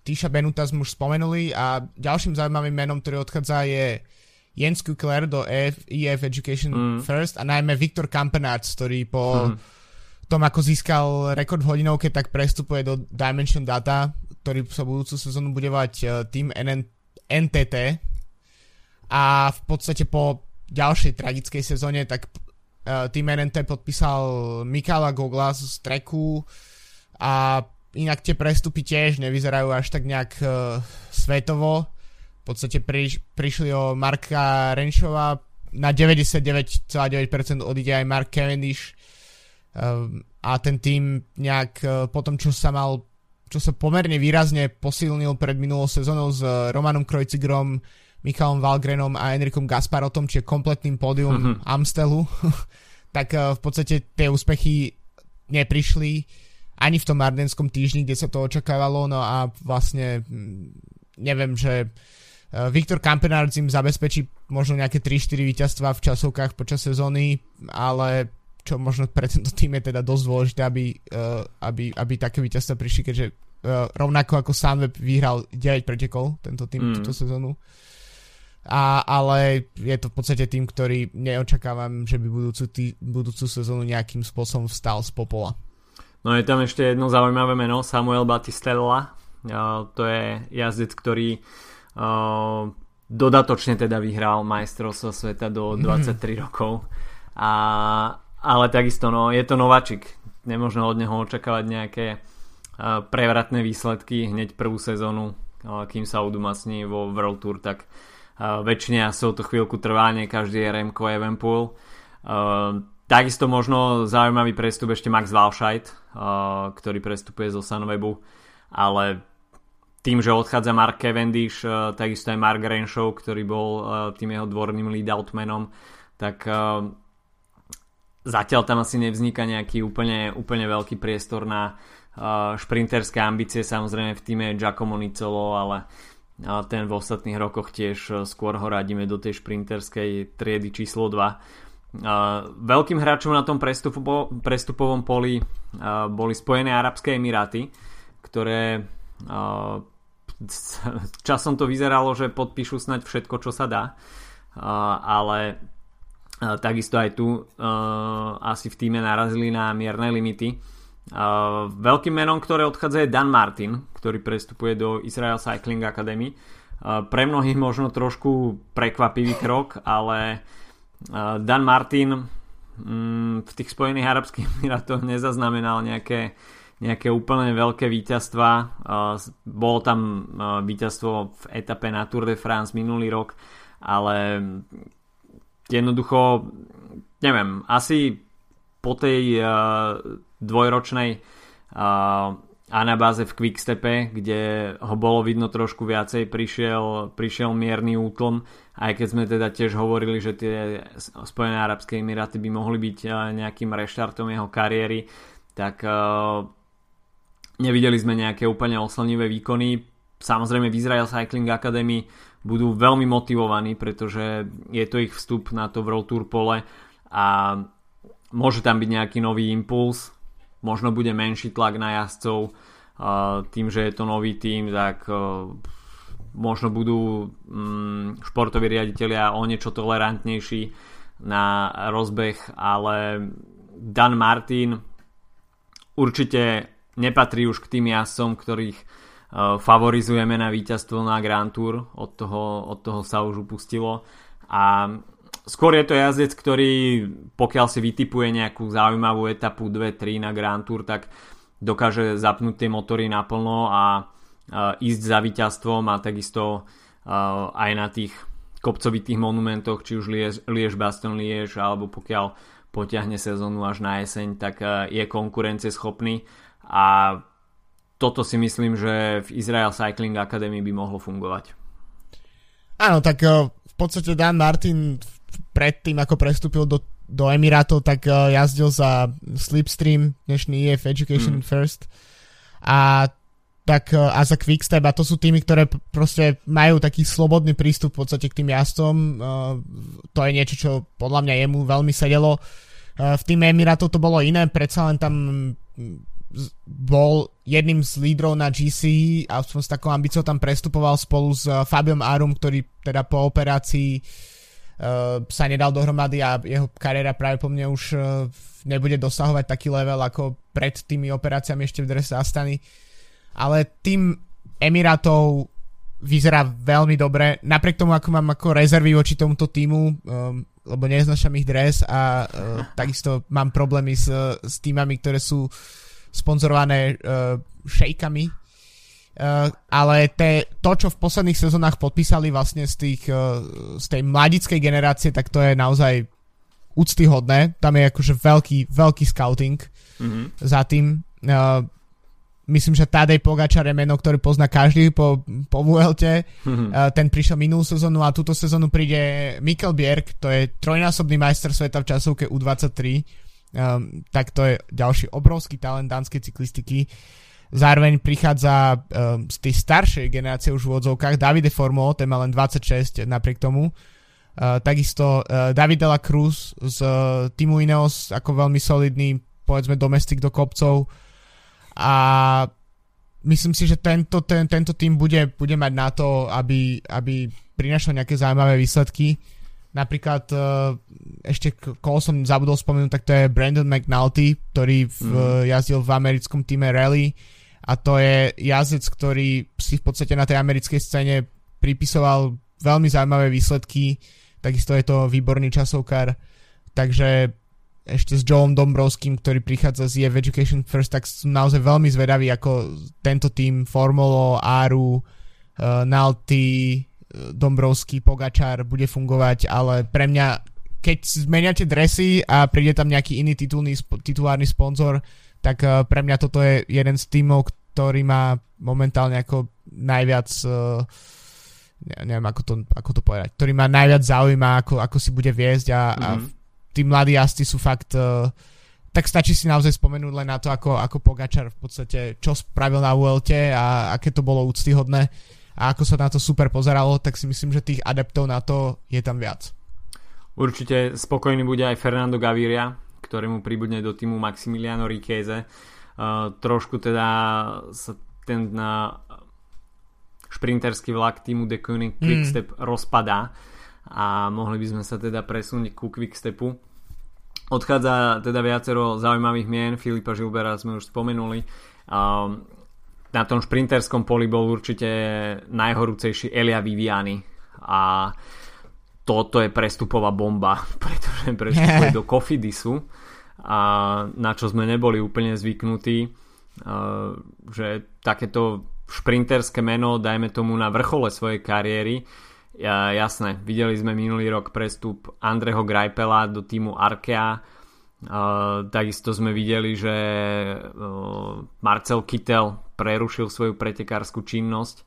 Tíša Benuta sme už spomenuli a ďalším zaujímavým menom, ktorý odchádza je Jens Kukler do EF, EF Education mm. First a najmä Viktor Kampenarts, ktorý po mm. tom, ako získal rekord v hodinovke, tak prestupuje do Dimension Data, ktorý sa budúcu sezónu bude mať uh, tým NN, NTT a v podstate po ďalšej tragickej sezóne, tak uh, tým NNT podpísal Mikala Gogla z treku a inak tie prestupy tiež nevyzerajú až tak nejak uh, svetovo. V podstate priš, prišli o Marka Renšova, na 99,9% odíde aj Mark Cavendish uh, a ten tým nejak uh, po tom, čo sa mal čo sa pomerne výrazne posilnil pred minulou sezónou s Romanom Krojcigrom, Michalom Valgrenom a Enrikom Gasparotom, čiže kompletným pódium mm-hmm. Amstelu, tak uh, v podstate tie úspechy neprišli ani v tom Ardenskom týždni, kde sa to očakávalo, no a vlastne mm, neviem, že uh, Viktor Kampenard im zabezpečí možno nejaké 3-4 víťazstva v časovkách počas sezóny, ale čo možno pre tento tým je teda dosť dôležité, aby, uh, aby, aby také víťazstva prišli, keďže uh, rovnako ako Sunweb vyhral 9 pretekov tento tým mm. túto sezónu. A, ale je to v podstate tým, ktorý neočakávam, že by budúcu, tý, budúcu sezónu nejakým spôsobom vstal z popola. No je tam ešte jedno zaujímavé meno, Samuel Batistella. To je jazdec, ktorý uh, dodatočne teda vyhral majstrovstvo sveta do 23 mm. rokov. A, ale takisto, no, je to nováčik. Nemôžno od neho očakávať nejaké uh, prevratné výsledky hneď prvú sezónu, uh, kým sa udomacní vo World Tour, tak väčšine asi o to chvíľku trvá, nie každý je Remco Evenpool. Takisto možno zaujímavý prestup ešte Max Walscheid, ktorý prestupuje zo Sunwebu, ale tým, že odchádza Mark Cavendish, takisto aj Mark Renshaw, ktorý bol tým jeho dvorným lead-outmanom, tak zatiaľ tam asi nevzniká nejaký úplne, úplne veľký priestor na šprinterské ambície, samozrejme v týme Giacomo Nicolo, ale ten v ostatných rokoch tiež skôr ho radíme do tej šprinterskej triedy číslo 2. Uh, veľkým hráčom na tom prestupo, prestupovom poli boli Spojené Arabské Emiráty, ktoré časom to vyzeralo, že podpíšu snať všetko, čo sa dá, uh, ale uh, takisto aj tu uh, asi v týme narazili na mierne limity. Uh, veľkým menom, ktoré odchádza je Dan Martin, ktorý prestupuje do Israel Cycling Academy. Uh, pre mnohých možno trošku prekvapivý krok, ale Dan Martin mm, v tých Spojených Arabských Emirátoch nezaznamenal nejaké, nejaké úplne veľké víťazstva. Bolo tam víťazstvo v etape na Tour de France minulý rok, ale jednoducho neviem, asi po tej dvojročnej anabáze v Quickstepe, kde ho bolo vidno trošku viacej, prišiel, prišiel mierny útlm, aj keď sme teda tiež hovorili, že tie Spojené Arabské Emiráty by mohli byť nejakým reštartom jeho kariéry, tak nevideli sme nejaké úplne oslnivé výkony. Samozrejme v Israel Cycling Academy budú veľmi motivovaní, pretože je to ich vstup na to World Tour pole a môže tam byť nejaký nový impuls, možno bude menší tlak na jazdcov tým, že je to nový tým, tak možno budú mm, športoví riaditeľia o niečo tolerantnejší na rozbeh, ale Dan Martin určite nepatrí už k tým jazdcom, ktorých favorizujeme na víťazstvo na Grand Tour, od toho, od toho sa už upustilo. A skôr je to jazdec, ktorý pokiaľ si vytipuje nejakú zaujímavú etapu 2-3 na Grand Tour, tak dokáže zapnúť tie motory naplno a uh, ísť za víťazstvom a takisto uh, aj na tých kopcovitých monumentoch, či už Liež, Liež Baston Liež, alebo pokiaľ potiahne sezónu až na jeseň, tak je konkurencieschopný a toto si myslím, že v Israel Cycling Academy by mohlo fungovať. Áno, tak v podstate Dan Martin predtým, ako prestúpil do, do Emirátov, tak uh, jazdil za Slipstream, dnešný EF Education mm. First a tak uh, a za Quickstep a to sú týmy, ktoré proste majú taký slobodný prístup v podstate k tým jazdcom. To je niečo, čo podľa mňa jemu veľmi sedelo. V týme Emirátov to bolo iné, predsa len tam bol jedným z lídrov na GC a som s takou ambíciou tam prestupoval spolu s Fabiom Arum, ktorý teda po operácii uh, uh, sa nedal dohromady a jeho kariéra práve po mne už uh, nebude dosahovať taký level ako pred tými operáciami ešte v drese Astany. Ale tým Emirátov vyzerá veľmi dobre, napriek tomu, ako mám ako rezervy voči tomuto týmu, um, lebo neznašam ich dres a uh, takisto mám problémy s, s týmami, ktoré sú sponzorované uh, šejkami, Uh, ale te, to, čo v posledných sezónach podpísali vlastne z, tých, uh, z tej mladickej generácie, tak to je naozaj úctyhodné. Tam je akože veľký, veľký scouting mm-hmm. za tým. Uh, myslím, že Tadej Pogačar je meno, ktorý pozná každý po, po Vuelte. Mm-hmm. Uh, ten prišiel minulú sezónu a túto sezónu príde Mikkel Bjerg, to je trojnásobný majster sveta v časovke U23. Um, tak to je ďalší obrovský talent dánskej cyklistiky. Zároveň prichádza um, z tej staršej generácie už v odzovkách Davide Formo, ten má len 26 napriek tomu. Uh, takisto uh, David la Cruz z uh, týmu Ineos ako veľmi solidný, povedzme domestik do kopcov a myslím si, že tento, ten, tento tým bude, bude mať na to, aby, aby prinašal nejaké zaujímavé výsledky. Napríklad uh, ešte koho som zabudol spomenúť, tak to je Brandon McNulty, ktorý v, mm. jazdil v americkom týme Rally. A to je jazdec, ktorý si v podstate na tej americkej scéne pripisoval veľmi zaujímavé výsledky, takisto je to výborný časovkár, takže ešte s Joeom Dombrovským, ktorý prichádza z EF Education First, tak som naozaj veľmi zvedavý, ako tento tým Formolo, Aru, uh, Nalty, Dombrovský, Pogačar bude fungovať, ale pre mňa, keď zmeniate dresy a príde tam nejaký iný titulný, titulárny sponzor, tak uh, pre mňa toto je jeden z týmov, ktorý má momentálne ako najviac uh, neviem ako to, ako to povedať, ktorý má najviac zaujíma, ako, ako si bude viesť a, mm-hmm. a v tí mladí jazdci sú fakt uh, tak stačí si naozaj spomenúť len na to, ako, ako Pogačar v podstate čo spravil na Vuelte a aké to bolo úctyhodné a ako sa na to super pozeralo, tak si myslím, že tých adeptov na to je tam viac. Určite spokojný bude aj Fernando Gaviria, ktorému pribudne do týmu Maximiliano Riqueze. Uh, trošku teda sa ten uh, šprinterský vlak týmu The Koenig mm. Quickstep mm. rozpadá a mohli by sme sa teda presunúť ku Quickstepu Odchádza teda viacero zaujímavých mien, Filipa Žilbera sme už spomenuli. Na tom šprinterskom poli bol určite najhorúcejší Elia Viviani a toto je prestupová bomba, pretože prestupuje do Kofidisu a na čo sme neboli úplne zvyknutí, že takéto šprinterské meno, dajme tomu na vrchole svojej kariéry, ja, jasné, videli sme minulý rok prestup Andreho Grajpela do týmu Arkea, uh, takisto sme videli, že uh, Marcel Kittel prerušil svoju pretekárskú činnosť,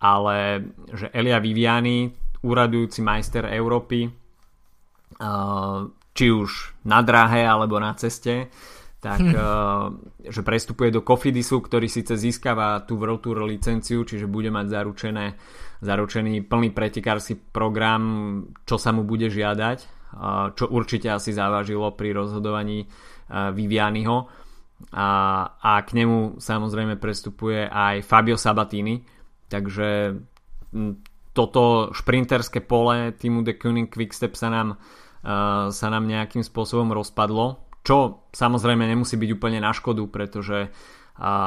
ale že Elia Viviani, úradujúci majster Európy, uh, či už na dráhe alebo na ceste, tak hm. že prestupuje do Cofidisu, ktorý síce získava tú World Tour licenciu, čiže bude mať zaručené zaručený plný pretekársky program, čo sa mu bude žiadať, čo určite asi závažilo pri rozhodovaní Vivianiho. A, a k nemu samozrejme prestupuje aj Fabio Sabatini, takže toto šprinterské pole týmu The Koenig Quickstep sa nám, sa nám nejakým spôsobom rozpadlo, čo samozrejme nemusí byť úplne na škodu, pretože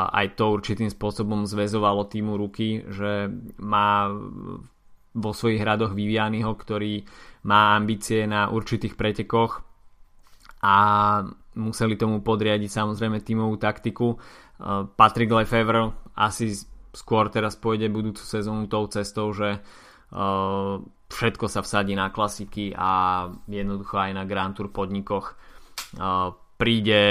aj to určitým spôsobom zväzovalo týmu ruky, že má vo svojich hradoch Vivianiho, ktorý má ambície na určitých pretekoch a museli tomu podriadiť samozrejme tímovú taktiku. Patrick Lefevre asi skôr teraz pôjde budúcu sezónu tou cestou, že všetko sa vsadí na klasiky a jednoducho aj na Grand Tour podnikoch príde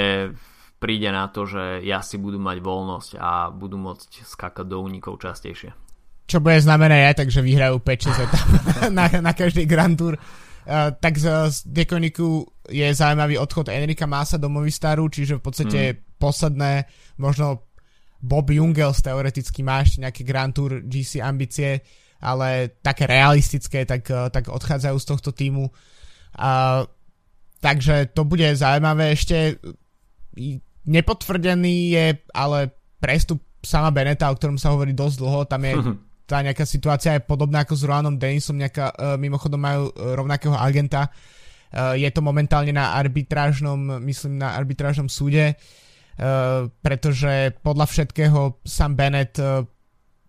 príde na to, že si budú mať voľnosť a budú môcť skákať do únikov častejšie. Čo bude znamenať aj tak, že vyhrajú 5-6 etap na, na každý Grand Tour. Uh, tak z, z Dekoniku je zaujímavý odchod Enrika Masa do Movistaru, čiže v podstate mm. posledné, možno Bob Jungels teoreticky má ešte nejaké Grand Tour GC ambície, ale také realistické, tak, uh, tak odchádzajú z tohto týmu. Uh, takže to bude zaujímavé ešte Nepotvrdený je ale prestup sama Beneta, o ktorom sa hovorí dosť dlho. Tam je tá nejaká situácia je podobná ako s Roanom Denisom, nejaká, uh, mimochodom majú uh, rovnakého agenta. Uh, je to momentálne na arbitrážnom, myslím na arbitrážnom súde, uh, pretože podľa všetkého sam Bennett uh,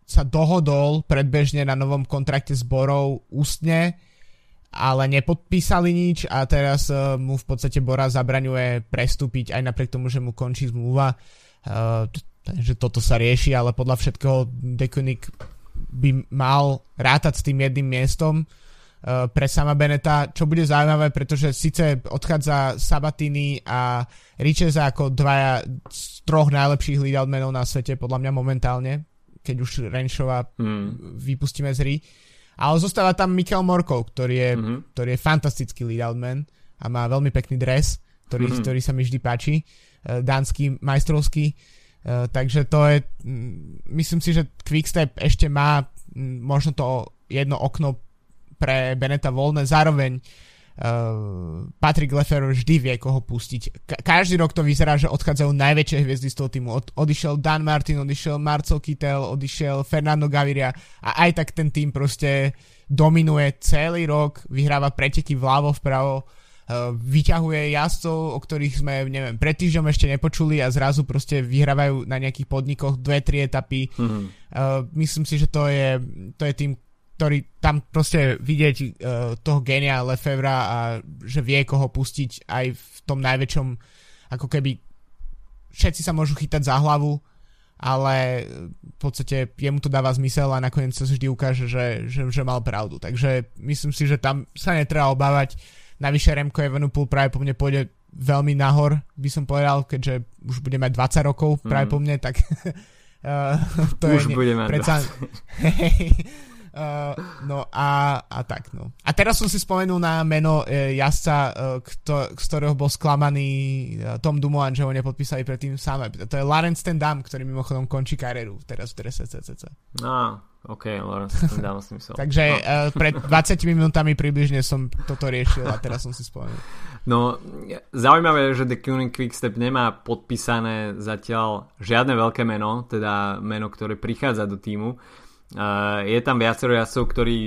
sa dohodol predbežne na novom kontrakte s Borou ústne ale nepodpísali nič a teraz uh, mu v podstate Bora zabraňuje prestúpiť aj napriek tomu, že mu končí zmluva. Uh, takže toto sa rieši, ale podľa všetkého Dekunik by mal rátať s tým jedným miestom uh, pre sama Beneta, čo bude zaujímavé, pretože síce odchádza Sabatini a Richeza ako dvaja z troch najlepších leadoutmenov na svete, podľa mňa momentálne, keď už Renšova hmm. vypustíme z hry. Ale zostáva tam Michael Morkov, ktorý je, mm-hmm. ktorý je fantastický lead man a má veľmi pekný dres, ktorý, mm-hmm. ktorý sa mi vždy páči. Uh, dánsky, majstrovský. Uh, takže to je, mm, myslím si, že Quickstep ešte má mm, možno to jedno okno pre Beneta voľné. Zároveň Uh, Patrick Lefferer vždy vie koho pustiť. Ka- každý rok to vyzerá, že odchádzajú najväčšie hviezdy z toho týmu. Od- odišiel Dan Martin, odišiel Marcel Kittel, odišiel Fernando Gaviria a aj tak ten tým proste dominuje celý rok, vyhráva preteky vľavo, vpravo, vyťahuje jazdcov, o ktorých sme, neviem, pred týždňom ešte nepočuli a zrazu proste vyhrávajú na nejakých podnikoch dve, tri etapy. Mm-hmm. Myslím si, že to je, to je tým, ktorý tam proste vidieť uh, toho genia Lefevra a že vie koho pustiť aj v tom najväčšom ako keby všetci sa môžu chytať za hlavu ale v podstate jemu to dáva zmysel a nakoniec sa vždy ukáže, že, že, že mal pravdu. Takže myslím si, že tam sa netreba obávať. Navyše Remko Evenepoel práve po mne pôjde veľmi nahor, by som povedal, keďže už bude mať 20 rokov práve mm. po mne, tak uh, to už je... bude mať predsa, Uh, no a, a tak, no. A teraz som si spomenul na meno uh, jazdca, uh, kto, z ktorého bol sklamaný uh, Tom Dumoulin, že ho nepodpísali predtým sám. To je Lawrence ten Dam, ktorý mimochodom končí kariéru teraz v drese CCC. No, ok, Lawrence Dam som myslel. Takže no. uh, pred 20 minútami približne som toto riešil a teraz som si spomenul. No, zaujímavé je, že The Quick Quickstep nemá podpísané zatiaľ žiadne veľké meno, teda meno, ktoré prichádza do týmu Uh, je tam viacero jazdcov, ktorí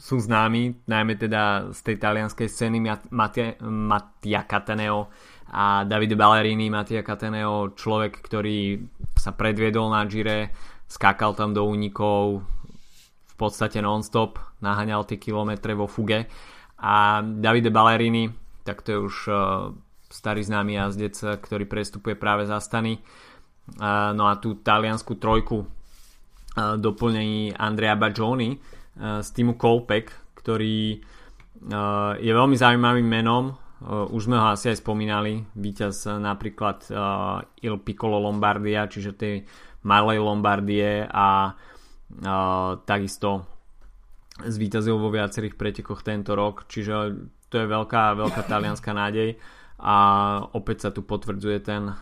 sú známi, najmä teda z tej talianskej scény Mattia, Mattia Cataneo a Davide Ballerini. Mattia Cataneo, človek, ktorý sa predviedol na Gire, skákal tam do únikov podstate non-stop, naháňal tie kilometre vo fuge. A Davide Ballerini, tak to je už uh, starý známy jazdec, ktorý prestupuje práve za stany. Uh, no a tú taliansku trojku doplnení Andrea Bagioni z týmu Colpec, ktorý je veľmi zaujímavým menom. Už sme ho asi aj spomínali. Víťaz napríklad Il Piccolo Lombardia, čiže tej malej Lombardie a takisto zvíťazil vo viacerých pretekoch tento rok, čiže to je veľká, veľká talianská nádej a opäť sa tu potvrdzuje ten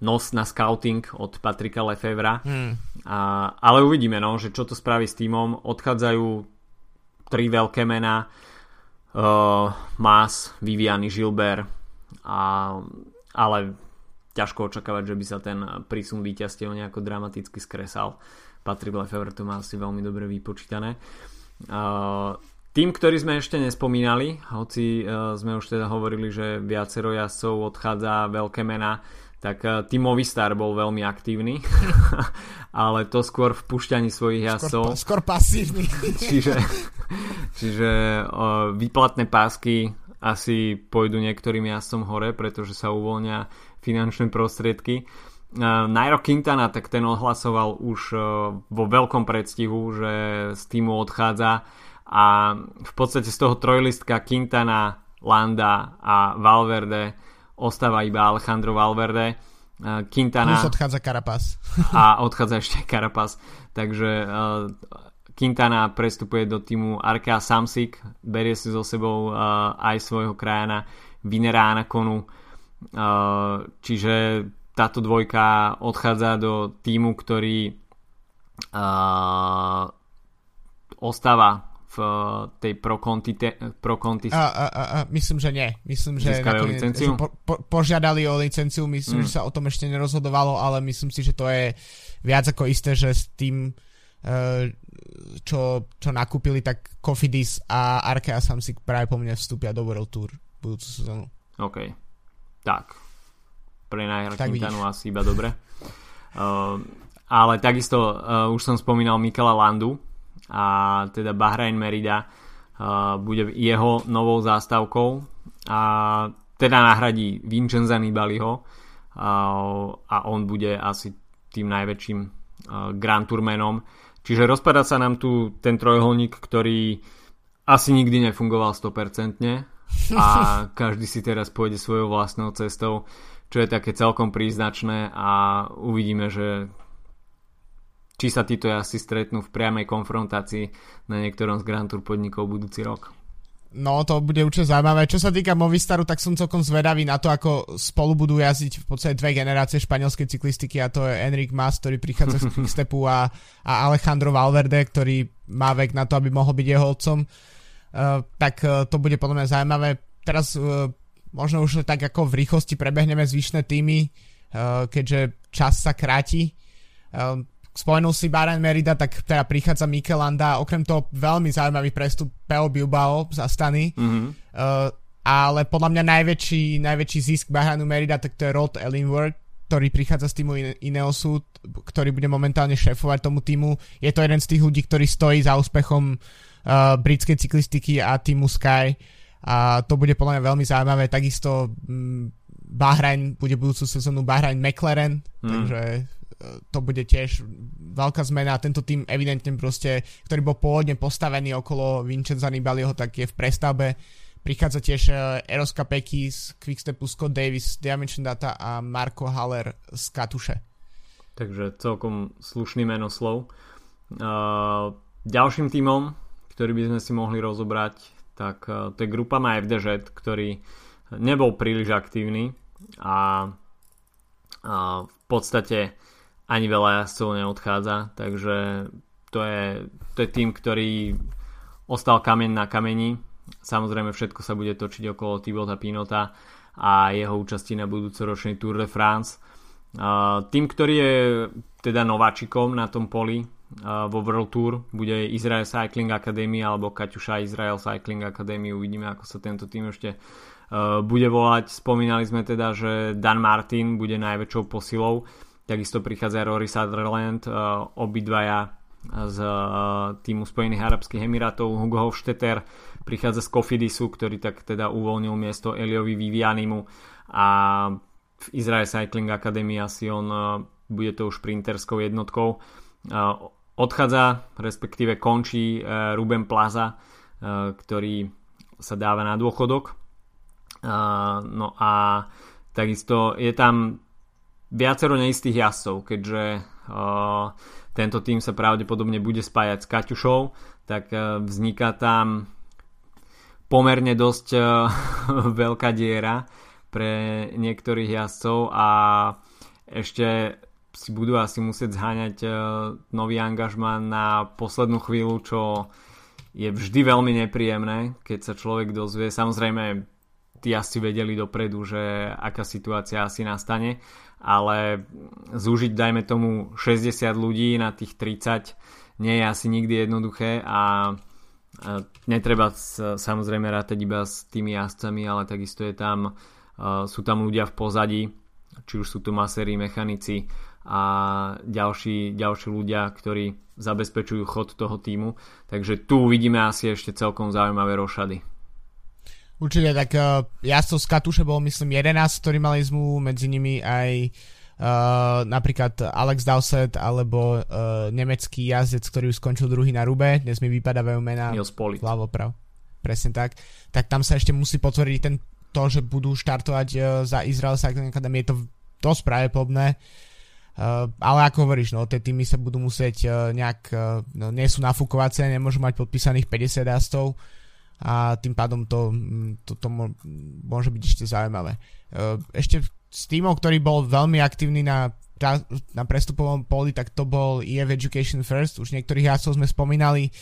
nos na scouting od Patrika Lefevra. Hmm. A, ale uvidíme, no, že čo to spraví s týmom. Odchádzajú tri veľké mená. Uh, Mas, Viviany, Gilbert. A, ale ťažko očakávať, že by sa ten prísun víťazstiev nejako dramaticky skresal. Patrick Lefevre to má asi veľmi dobre vypočítané. Tým, ktorý sme ešte nespomínali, hoci uh, sme už teda hovorili, že viacero jazdcov odchádza veľké mená, tak uh, Tým Movistar bol veľmi aktívny, ale to skôr v pušťaní svojich jazdcov. Skôr, skôr pasívny. čiže čiže výplatné pásky asi pôjdu niektorým jazdcom hore, pretože sa uvoľnia finančné prostriedky. Uh, Nairo Quintana, tak ten ohlasoval už uh, vo veľkom predstihu, že z týmu odchádza a v podstate z toho trojlistka Quintana, Landa a Valverde ostáva iba Alejandro Valverde. Uh, Quintana... Plus odchádza Carapaz. a odchádza ešte Carapaz. Takže Quintana prestupuje do týmu Arkea Samsic, berie si so sebou aj svojho krajana Vinera Anaconu. Uh, čiže táto dvojka odchádza do týmu, ktorý uh, ostáva v eh, tej pro Conti, te, pro Conti... A, a, a, a, myslím, že nie. Myslím, že, nakoniec, že po, po, požiadali o licenciu, myslím, mm. že sa o tom ešte nerozhodovalo, ale myslím si, že to je viac ako isté, že s tým uh, čo, čo nakúpili, tak Cofidis a Arkea Samsic práve po mne vstúpia do World Tour budúcu sezónu. OK. Tak. Pre Naira Quintanu asi iba dobre. Uh, ale takisto uh, už som spomínal Mikela Landu, a teda Bahrain Merida uh, bude jeho novou zástavkou a teda nahradí Vincenza Nibaliho uh, a on bude asi tým najväčším uh, Grand Tourmanom. Čiže rozpadá sa nám tu ten trojuholník, ktorý asi nikdy nefungoval 100% a každý si teraz pôjde svojou vlastnou cestou, čo je také celkom príznačné a uvidíme, že či sa títo asi stretnú v priamej konfrontácii na niektorom z Grand Tour podnikov budúci rok. No, to bude určite zaujímavé. Čo sa týka Movistaru, tak som celkom zvedavý na to, ako spolu budú jazdiť v podstate dve generácie španielskej cyklistiky a to je Enric Mas, ktorý prichádza z Quickstepu a, a Alejandro Valverde, ktorý má vek na to, aby mohol byť jeho otcom. Uh, tak uh, to bude podľa mňa zaujímavé. Teraz uh, možno už tak ako v rýchlosti prebehneme zvyšné týmy, uh, keďže čas sa kráti. Uh, Spomenul si Bahrain Merida, tak teda prichádza Mikelanda, okrem toho veľmi zaujímavý prestup Peo Bilbao z Astany. Mm-hmm. Uh, ale podľa mňa najväčší, najväčší zisk Bahrainu Merida, tak to je Rod Ellingworth, ktorý prichádza z týmu Ineosu, ktorý bude momentálne šéfovať tomu týmu. Je to jeden z tých ľudí, ktorý stojí za úspechom uh, britskej cyklistiky a týmu Sky a to bude podľa mňa veľmi zaujímavé. Takisto um, Bahrain bude budúcu sezónu Bahrain McLaren, mm. takže to bude tiež veľká zmena. Tento tým evidentne proste, ktorý bol pôvodne postavený okolo Vincenza Nibaliho, tak je v prestavbe. Prichádza tiež e, Eros Capecchi z Quickstepu, Scott Davis z Dimension Data a Marko Haller z Katuše. Takže celkom slušný meno slov. Uh, ďalším týmom, ktorý by sme si mohli rozobrať, tak uh, to je grupa na FDŽ, ktorý nebol príliš aktívny a uh, v podstate ani veľa jazdcov neodchádza, takže to je, to je tým, ktorý ostal kameň na kameni. Samozrejme všetko sa bude točiť okolo Tibota Pinota a jeho účasti na budúcoročnej Tour de France. Tým, ktorý je teda nováčikom na tom poli vo World Tour, bude Israel Cycling Academy alebo Kaťuša Israel Cycling Academy. Uvidíme, ako sa tento tým ešte bude volať. Spomínali sme teda, že Dan Martin bude najväčšou posilou Takisto prichádza Rory Sutherland, uh, obidvaja z uh, týmu Spojených Arabských Emirátov, Hugo Hofstetter prichádza z Kofidisu, ktorý tak teda uvoľnil miesto Eliovi Vivianimu a v Israel Cycling Academy asi on bude to už printerskou jednotkou. Odchádza, respektíve končí Ruben Plaza, ktorý sa dáva na dôchodok. No a takisto je tam viacero neistých jazdcov, keďže tento tým sa pravdepodobne bude spájať s Kaťušou, tak vzniká tam pomerne dosť veľká diera pre niektorých jazdcov a ešte si budú asi musieť zháňať uh, nový angažman na poslednú chvíľu, čo je vždy veľmi nepríjemné, keď sa človek dozvie. Samozrejme, tí asi vedeli dopredu, že aká situácia asi nastane, ale zúžiť dajme tomu 60 ľudí na tých 30 nie je asi nikdy jednoduché a netreba samozrejme rátať iba s tými jazdcami, ale takisto je tam, sú tam ľudia v pozadí, či už sú to maséri, mechanici a ďalší, ďalší ľudia, ktorí zabezpečujú chod toho týmu. Takže tu uvidíme asi ešte celkom zaujímavé rošady. Určite, tak uh, jazdcov z Katuše bol myslím 11, ktorí mali zmluvu, medzi nimi aj uh, napríklad Alex Dowsett alebo uh, nemecký jazdec, ktorý už skončil druhý na Rube, dnes mi vypadávajú mená Hlavo prav. Presne tak. Tak tam sa ešte musí potvrdiť ten, to, že budú štartovať uh, za Izrael Cycling Academy, je to dosť pravdepodobné. Uh, ale ako hovoríš, no, tie týmy sa budú musieť uh, nejak, uh, no, nie sú nafúkovacie, nemôžu mať podpísaných 50 jazdcov, a tým pádom to, mm, to, to môže byť ešte zaujímavé. Ešte s týmom, ktorý bol veľmi aktívny na, na prestupovom poli, tak to bol EF Education First. Už niektorých hlasov sme spomínali.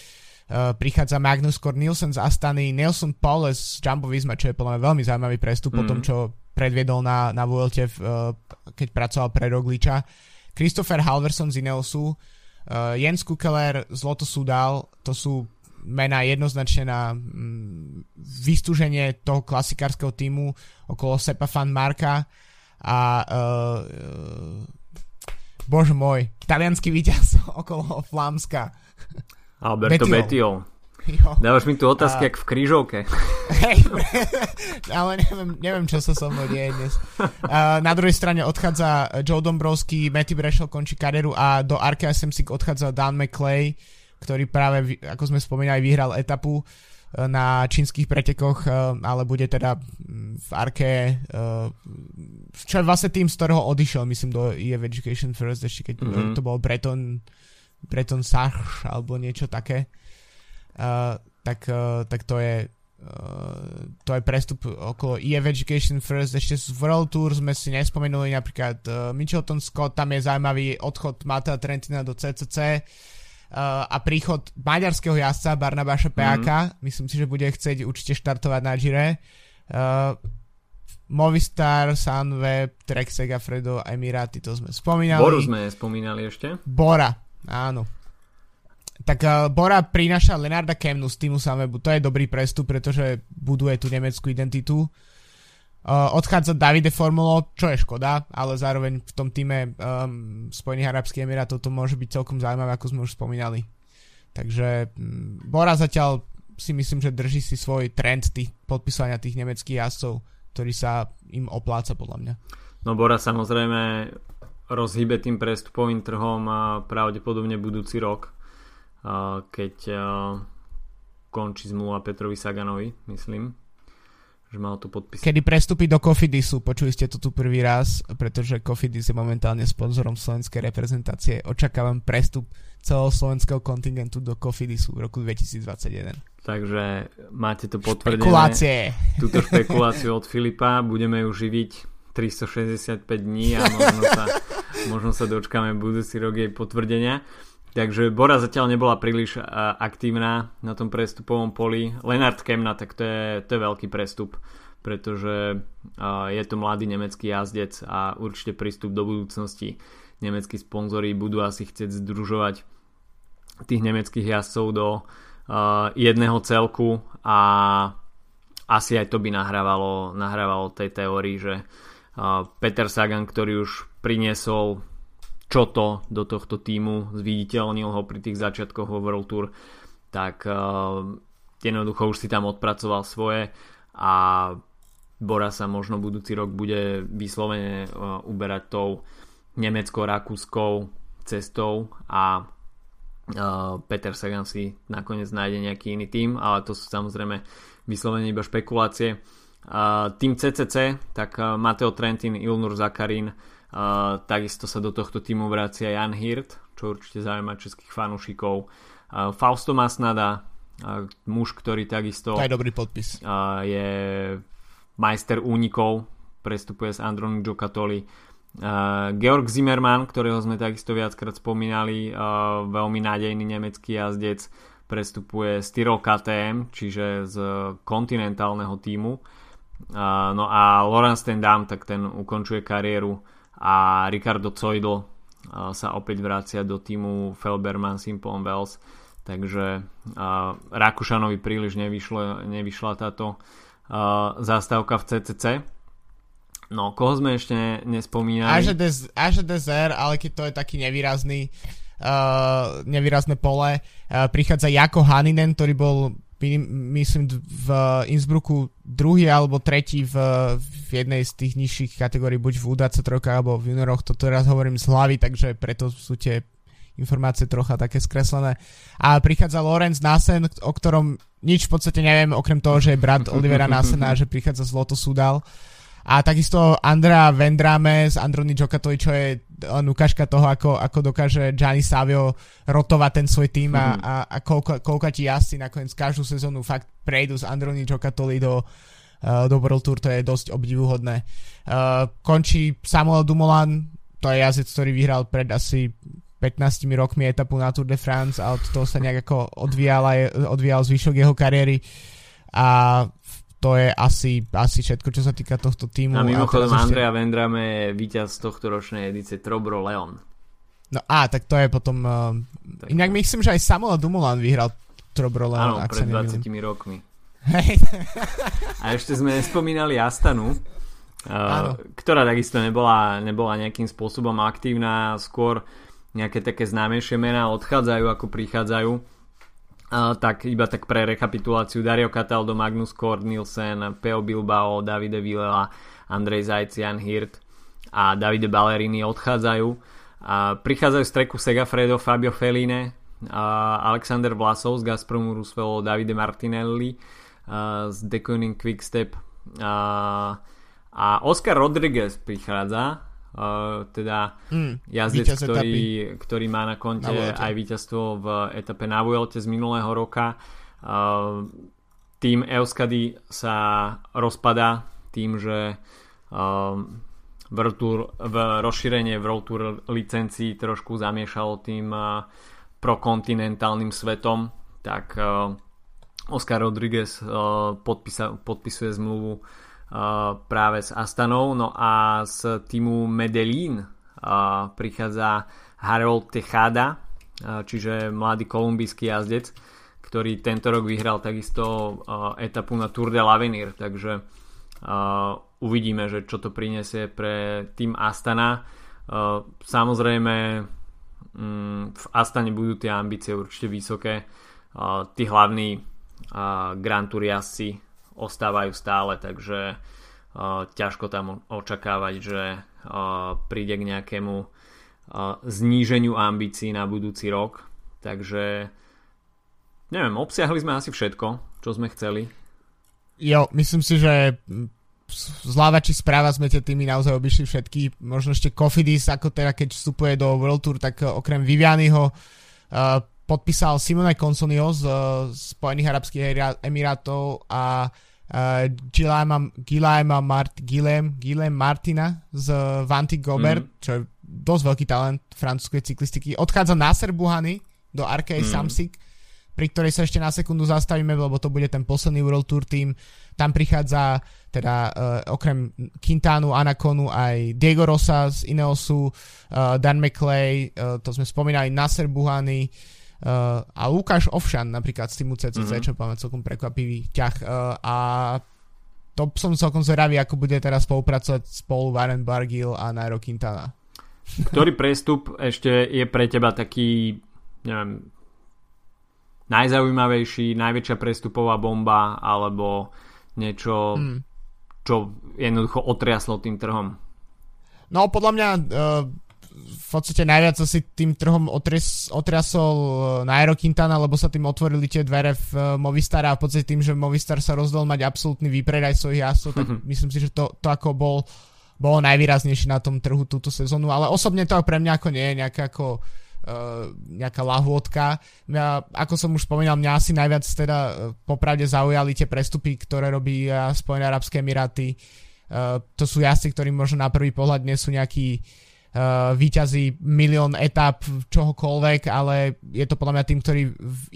Prichádza Magnus Cornelsen z Astany, Nelson Paul z Jumbo Visma, čo je podľa mňa veľmi zaujímavý prestup mm. po tom, čo predviedol na, na Vuelte, uh, keď pracoval pre Rogliča. Christopher Halverson z Ineosu, uh, Jens Kukeler z Lotosu Dal, to sú mená jednoznačne na mm, vystúženie toho klasikárskeho týmu okolo Sepa Fan Marka a uh, uh, bože môj, talianský víťaz okolo Flámska. Alberto Betio. Dávaš mi tu otázky, a... jak v krížovke. Hej, ale neviem, neviem, čo sa so mnou deje dnes. Uh, na druhej strane odchádza Joe Dombrovský, Matty Brešel končí kariéru a do Arkea Semsik odchádza Dan McClay. Ktorý práve, ako sme spomínali, vyhral etapu e, na čínskych pretekoch, e, ale bude teda v Arke, e, čo je vlastne tým, z ktorého odišiel, myslím, do EF Education First, ešte keď mm-hmm. to bol Breton, Breton Sach alebo niečo také. Tak, tak to je to je prestup okolo EF Education First, ešte z World Tour sme si nespomenuli napríklad uh, Mitchelton Scott, tam je zaujímavý odchod Mata Trentina do CCC, a príchod maďarského jazdca Barnabáša Peaka, mm. myslím si, že bude chcieť určite štartovať na Gire. Uh, Movistar, Sunweb, Trek Segafredo, Emiráty, to sme spomínali. Boru sme spomínali ešte. Bora, áno. Tak uh, Bora prináša Lenarda Kemnu z týmu Sunwebu, to je dobrý prestup, pretože buduje tú nemeckú identitu. Uh, odchádza Davide Formulo, čo je škoda, ale zároveň v tom týme um, Spojených Arabských Emirátov to môže byť celkom zaujímavé, ako sme už spomínali. Takže um, Bora zatiaľ si myslím, že drží si svoj trend tých podpisovania tých nemeckých jazdcov, ktorý sa im opláca podľa mňa. No Bora samozrejme rozhýbe tým prestupovým trhom a pravdepodobne budúci rok, keď končí zmluva Petrovi Saganovi, myslím že mal to podpísať. Kedy prestúpi do Cofidisu, počuli ste to tu prvý raz, pretože Cofidis je momentálne sponzorom slovenskej reprezentácie. Očakávam prestup celého slovenského kontingentu do Cofidisu v roku 2021. Takže máte to potvrdené. Špekulácie. Túto špekuláciu od Filipa. Budeme ju živiť 365 dní a možno sa, možno sa dočkáme budúci rok jej potvrdenia. Takže Bora zatiaľ nebola príliš aktívna na tom prestupovom poli. Lenard Kemna, tak to je, to je veľký prestup, pretože je to mladý nemecký jazdec a určite prístup do budúcnosti. Nemeckí sponzori budú asi chcieť združovať tých nemeckých jazdcov do jedného celku a asi aj to by nahrávalo, nahrávalo tej teórii, že Peter Sagan, ktorý už priniesol čo to do tohto týmu, zviditeľnil ho pri tých začiatkoch vo World Tour, tak uh, jednoducho už si tam odpracoval svoje a Bora sa možno budúci rok bude vyslovene uh, uberať tou nemecko-rakúskou cestou a uh, Peter Sagan si nakoniec nájde nejaký iný tým, ale to sú samozrejme vyslovene iba špekulácie. Uh, tým CCC, tak uh, Mateo Trentin, Ilnur Zakarin, Uh, takisto sa do tohto týmu vracia Jan Hirt, čo určite zaujíma českých fanúšikov. Uh, Fausto Masnada, uh, muž, ktorý takisto... To je dobrý podpis. Uh, je majster únikov, prestupuje s Andron Giocattoli. Uh, Georg Zimmermann, ktorého sme takisto viackrát spomínali, uh, veľmi nádejný nemecký jazdec, prestupuje z Tyrol KTM, čiže z kontinentálneho týmu. Uh, no a Laurent Stendam, tak ten ukončuje kariéru a Ricardo Zoidl sa opäť vracia do týmu Felberman Simplon Wells takže uh, Rakúšanovi príliš nevyšlo, nevyšla táto uh, zástavka v CCC no koho sme ešte nespomínali? Aže Dezer, ale keď to je taký nevýrazný uh, nevýrazné pole uh, prichádza Jako Haninen, ktorý bol myslím v Innsbrucku druhý alebo tretí v, v jednej z tých nižších kategórií, buď v U23 alebo v junioroch, to teraz hovorím z hlavy, takže preto sú tie informácie trocha také skreslené. A prichádza Lorenz Nasen, o ktorom nič v podstate neviem, okrem toho, že je brat Olivera Nasena, že prichádza z Loto Sudal. A takisto Andrea Vendrame z Androny Giocattoli, čo je len ukážka toho, ako, ako dokáže Gianni Savio rotovať ten svoj tým a, a, a koľko, koľko ti jazdci nakoniec každú sezónu fakt prejdú z Androny Giocattoli do, uh, do World Tour, to je dosť obdivuhodné. Uh, končí Samuel Dumoulin, to je jazdec, ktorý vyhral pred asi 15 rokmi etapu na Tour de France a od toho sa nejak ako odvíjal, odvíjal zvyšok jeho kariéry a to je asi, asi všetko, čo sa týka tohto týmu. A mimochodom a Andrea ešte... Vendrame je víťaz tohto ročnej edície Trobro Leon. No a, tak to je potom... Uh, tak inak no. myslím, že aj Samuel Dumoulin vyhral Trobro Leon. Áno, pred 20 rokmi. a ešte sme nespomínali Astanu, uh, ktorá takisto nebola, nebola nejakým spôsobom aktívna, skôr nejaké také známejšie mená odchádzajú ako prichádzajú Tak iba tak pre rekapituláciu. Dario Cataldo, Magnus Kort, Nielsen, Peo Bilbao, Davide Villela, Andrej Zajc, Jan Hirt a Davide Ballerini odchádzajú. Uh, prichádzajú z treku Segafredo, Fabio Feline, Alexander Vlasov z Gazpromu Roosevelt, Davide Martinelli z Deconing Quickstep. Uh, a Oscar Rodriguez prichádza Uh, teda mm, jazdec, ktorý, ktorý má na konte na aj víťazstvo v etape na Vuelte z minulého roka. Uh, tým Euskady sa rozpada tým, že uh, World Tour, v rozšírenie World Tour licencií trošku zamiešalo tým uh, prokontinentálnym svetom, tak uh, Oscar Rodriguez uh, podpisa, podpisuje zmluvu práve s Astanou. No a z týmu Medellín prichádza Harold Tejada, čiže mladý kolumbijský jazdec, ktorý tento rok vyhral takisto etapu na Tour de l'Avenir, takže uvidíme, že čo to prinesie pre tým Astana. Samozrejme mm, v Astane budú tie ambície určite vysoké. Tí hlavní Grand Tour jazdci ostávajú stále, takže uh, ťažko tam očakávať, že uh, príde k nejakému uh, zníženiu ambícií na budúci rok. Takže neviem, obsiahli sme asi všetko, čo sme chceli. Jo, myslím si, že zľava či správa sme tie týmy naozaj obišli všetky. Možno ešte Kofidis, ako teda keď vstupuje do World Tour, tak okrem Vivianyho podpísal Simone Consonio z Spojených Arabských Emirátov a Gilema, Mart, Gilem, Gilem Martina z Vanty Gobert, mm. čo je dosť veľký talent francúzskej cyklistiky. Odchádza Nasser Buhany do Arkej mm. Samsic, pri ktorej sa ešte na sekundu zastavíme, lebo to bude ten posledný World Tour tým. Tam prichádza teda uh, okrem Quintánu, Anakonu aj Diego Rosa z Ineosu, uh, Dan McClay, uh, to sme spomínali, Nasser Buhany, Uh, a Lukáš Ovšan napríklad z týmu CCC, mm-hmm. čo máme celkom prekvapivý ťah. Uh, a to som celkom zvedavý, ako bude teraz spolupracovať spolu Warren Bargill a Nairo Quintana. Ktorý prestup ešte je pre teba taký, neviem, najzaujímavejší, najväčšia prestupová bomba, alebo niečo, mm. čo jednoducho otriaslo tým trhom? No, podľa mňa uh, v podstate najviac asi tým trhom otries, otriasol eh, Nairo Quintana, lebo sa tým otvorili tie dvere v uh, Movistar a v podstate tým, že Movistar sa rozdol mať absolútny výpredaj svojich jazdcov, tak mm-hmm. myslím si, že to, to ako bol bolo najvýraznejšie na tom trhu túto sezónu, ale osobne to pre mňa ako nie je nejaká ako Uh, nejaká lahôdka. Ja, ako som už spomínal, mňa asi najviac teda popravde zaujali tie prestupy, ktoré robí Spojené Arabské Emiráty. Uh, to sú jazdci, ktorí možno na prvý pohľad nie sú nejakí výťazí milión etap čohokoľvek, ale je to podľa mňa tým, ktorý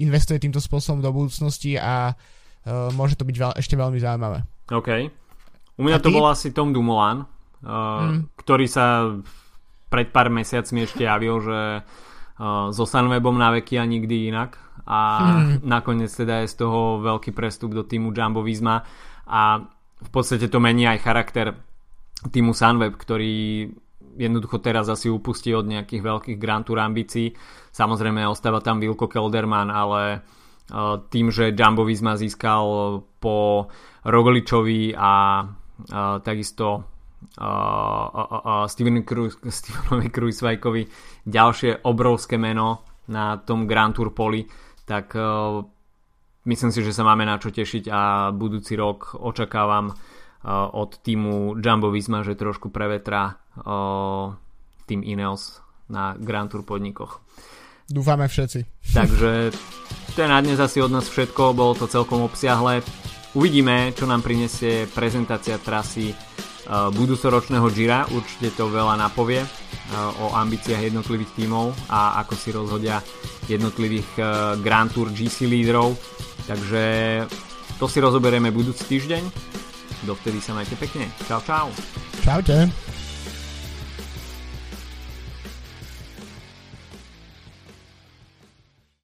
investuje týmto spôsobom do budúcnosti a uh, môže to byť veľ, ešte veľmi zaujímavé. OK. U mňa a to ty? bol asi Tom Dumoulin, uh, mm. ktorý sa pred pár mesiacmi ešte javil, že so Sunwebom na veky a nikdy inak a mm. nakoniec teda je z toho veľký prestup do týmu Jumbo Visma a v podstate to mení aj charakter týmu Sunweb, ktorý jednoducho teraz asi upustí od nejakých veľkých Grand Tour ambícií. Samozrejme ostáva tam Wilko Kelderman, ale e, tým, že Jumbo Visma získal po Rogličovi a, a takisto uh, Cruz, Stevenovi Krujsvajkovi ďalšie obrovské meno na tom Grand Tour poli, tak uh, myslím si, že sa máme na čo tešiť a budúci rok očakávam od týmu Jumbo Visma, že trošku prevetra tým Ineos na Grand Tour podnikoch. Dúfame všetci. Takže to je na dnes asi od nás všetko, bolo to celkom obsiahle. Uvidíme, čo nám prinesie prezentácia trasy budúcoročného Gira, určite to veľa napovie o ambíciách jednotlivých tímov a ako si rozhodia jednotlivých Grand Tour GC lídrov. Takže to si rozoberieme budúci týždeň. Dovtedy sa majte pekne. Čau, čau. Čaute.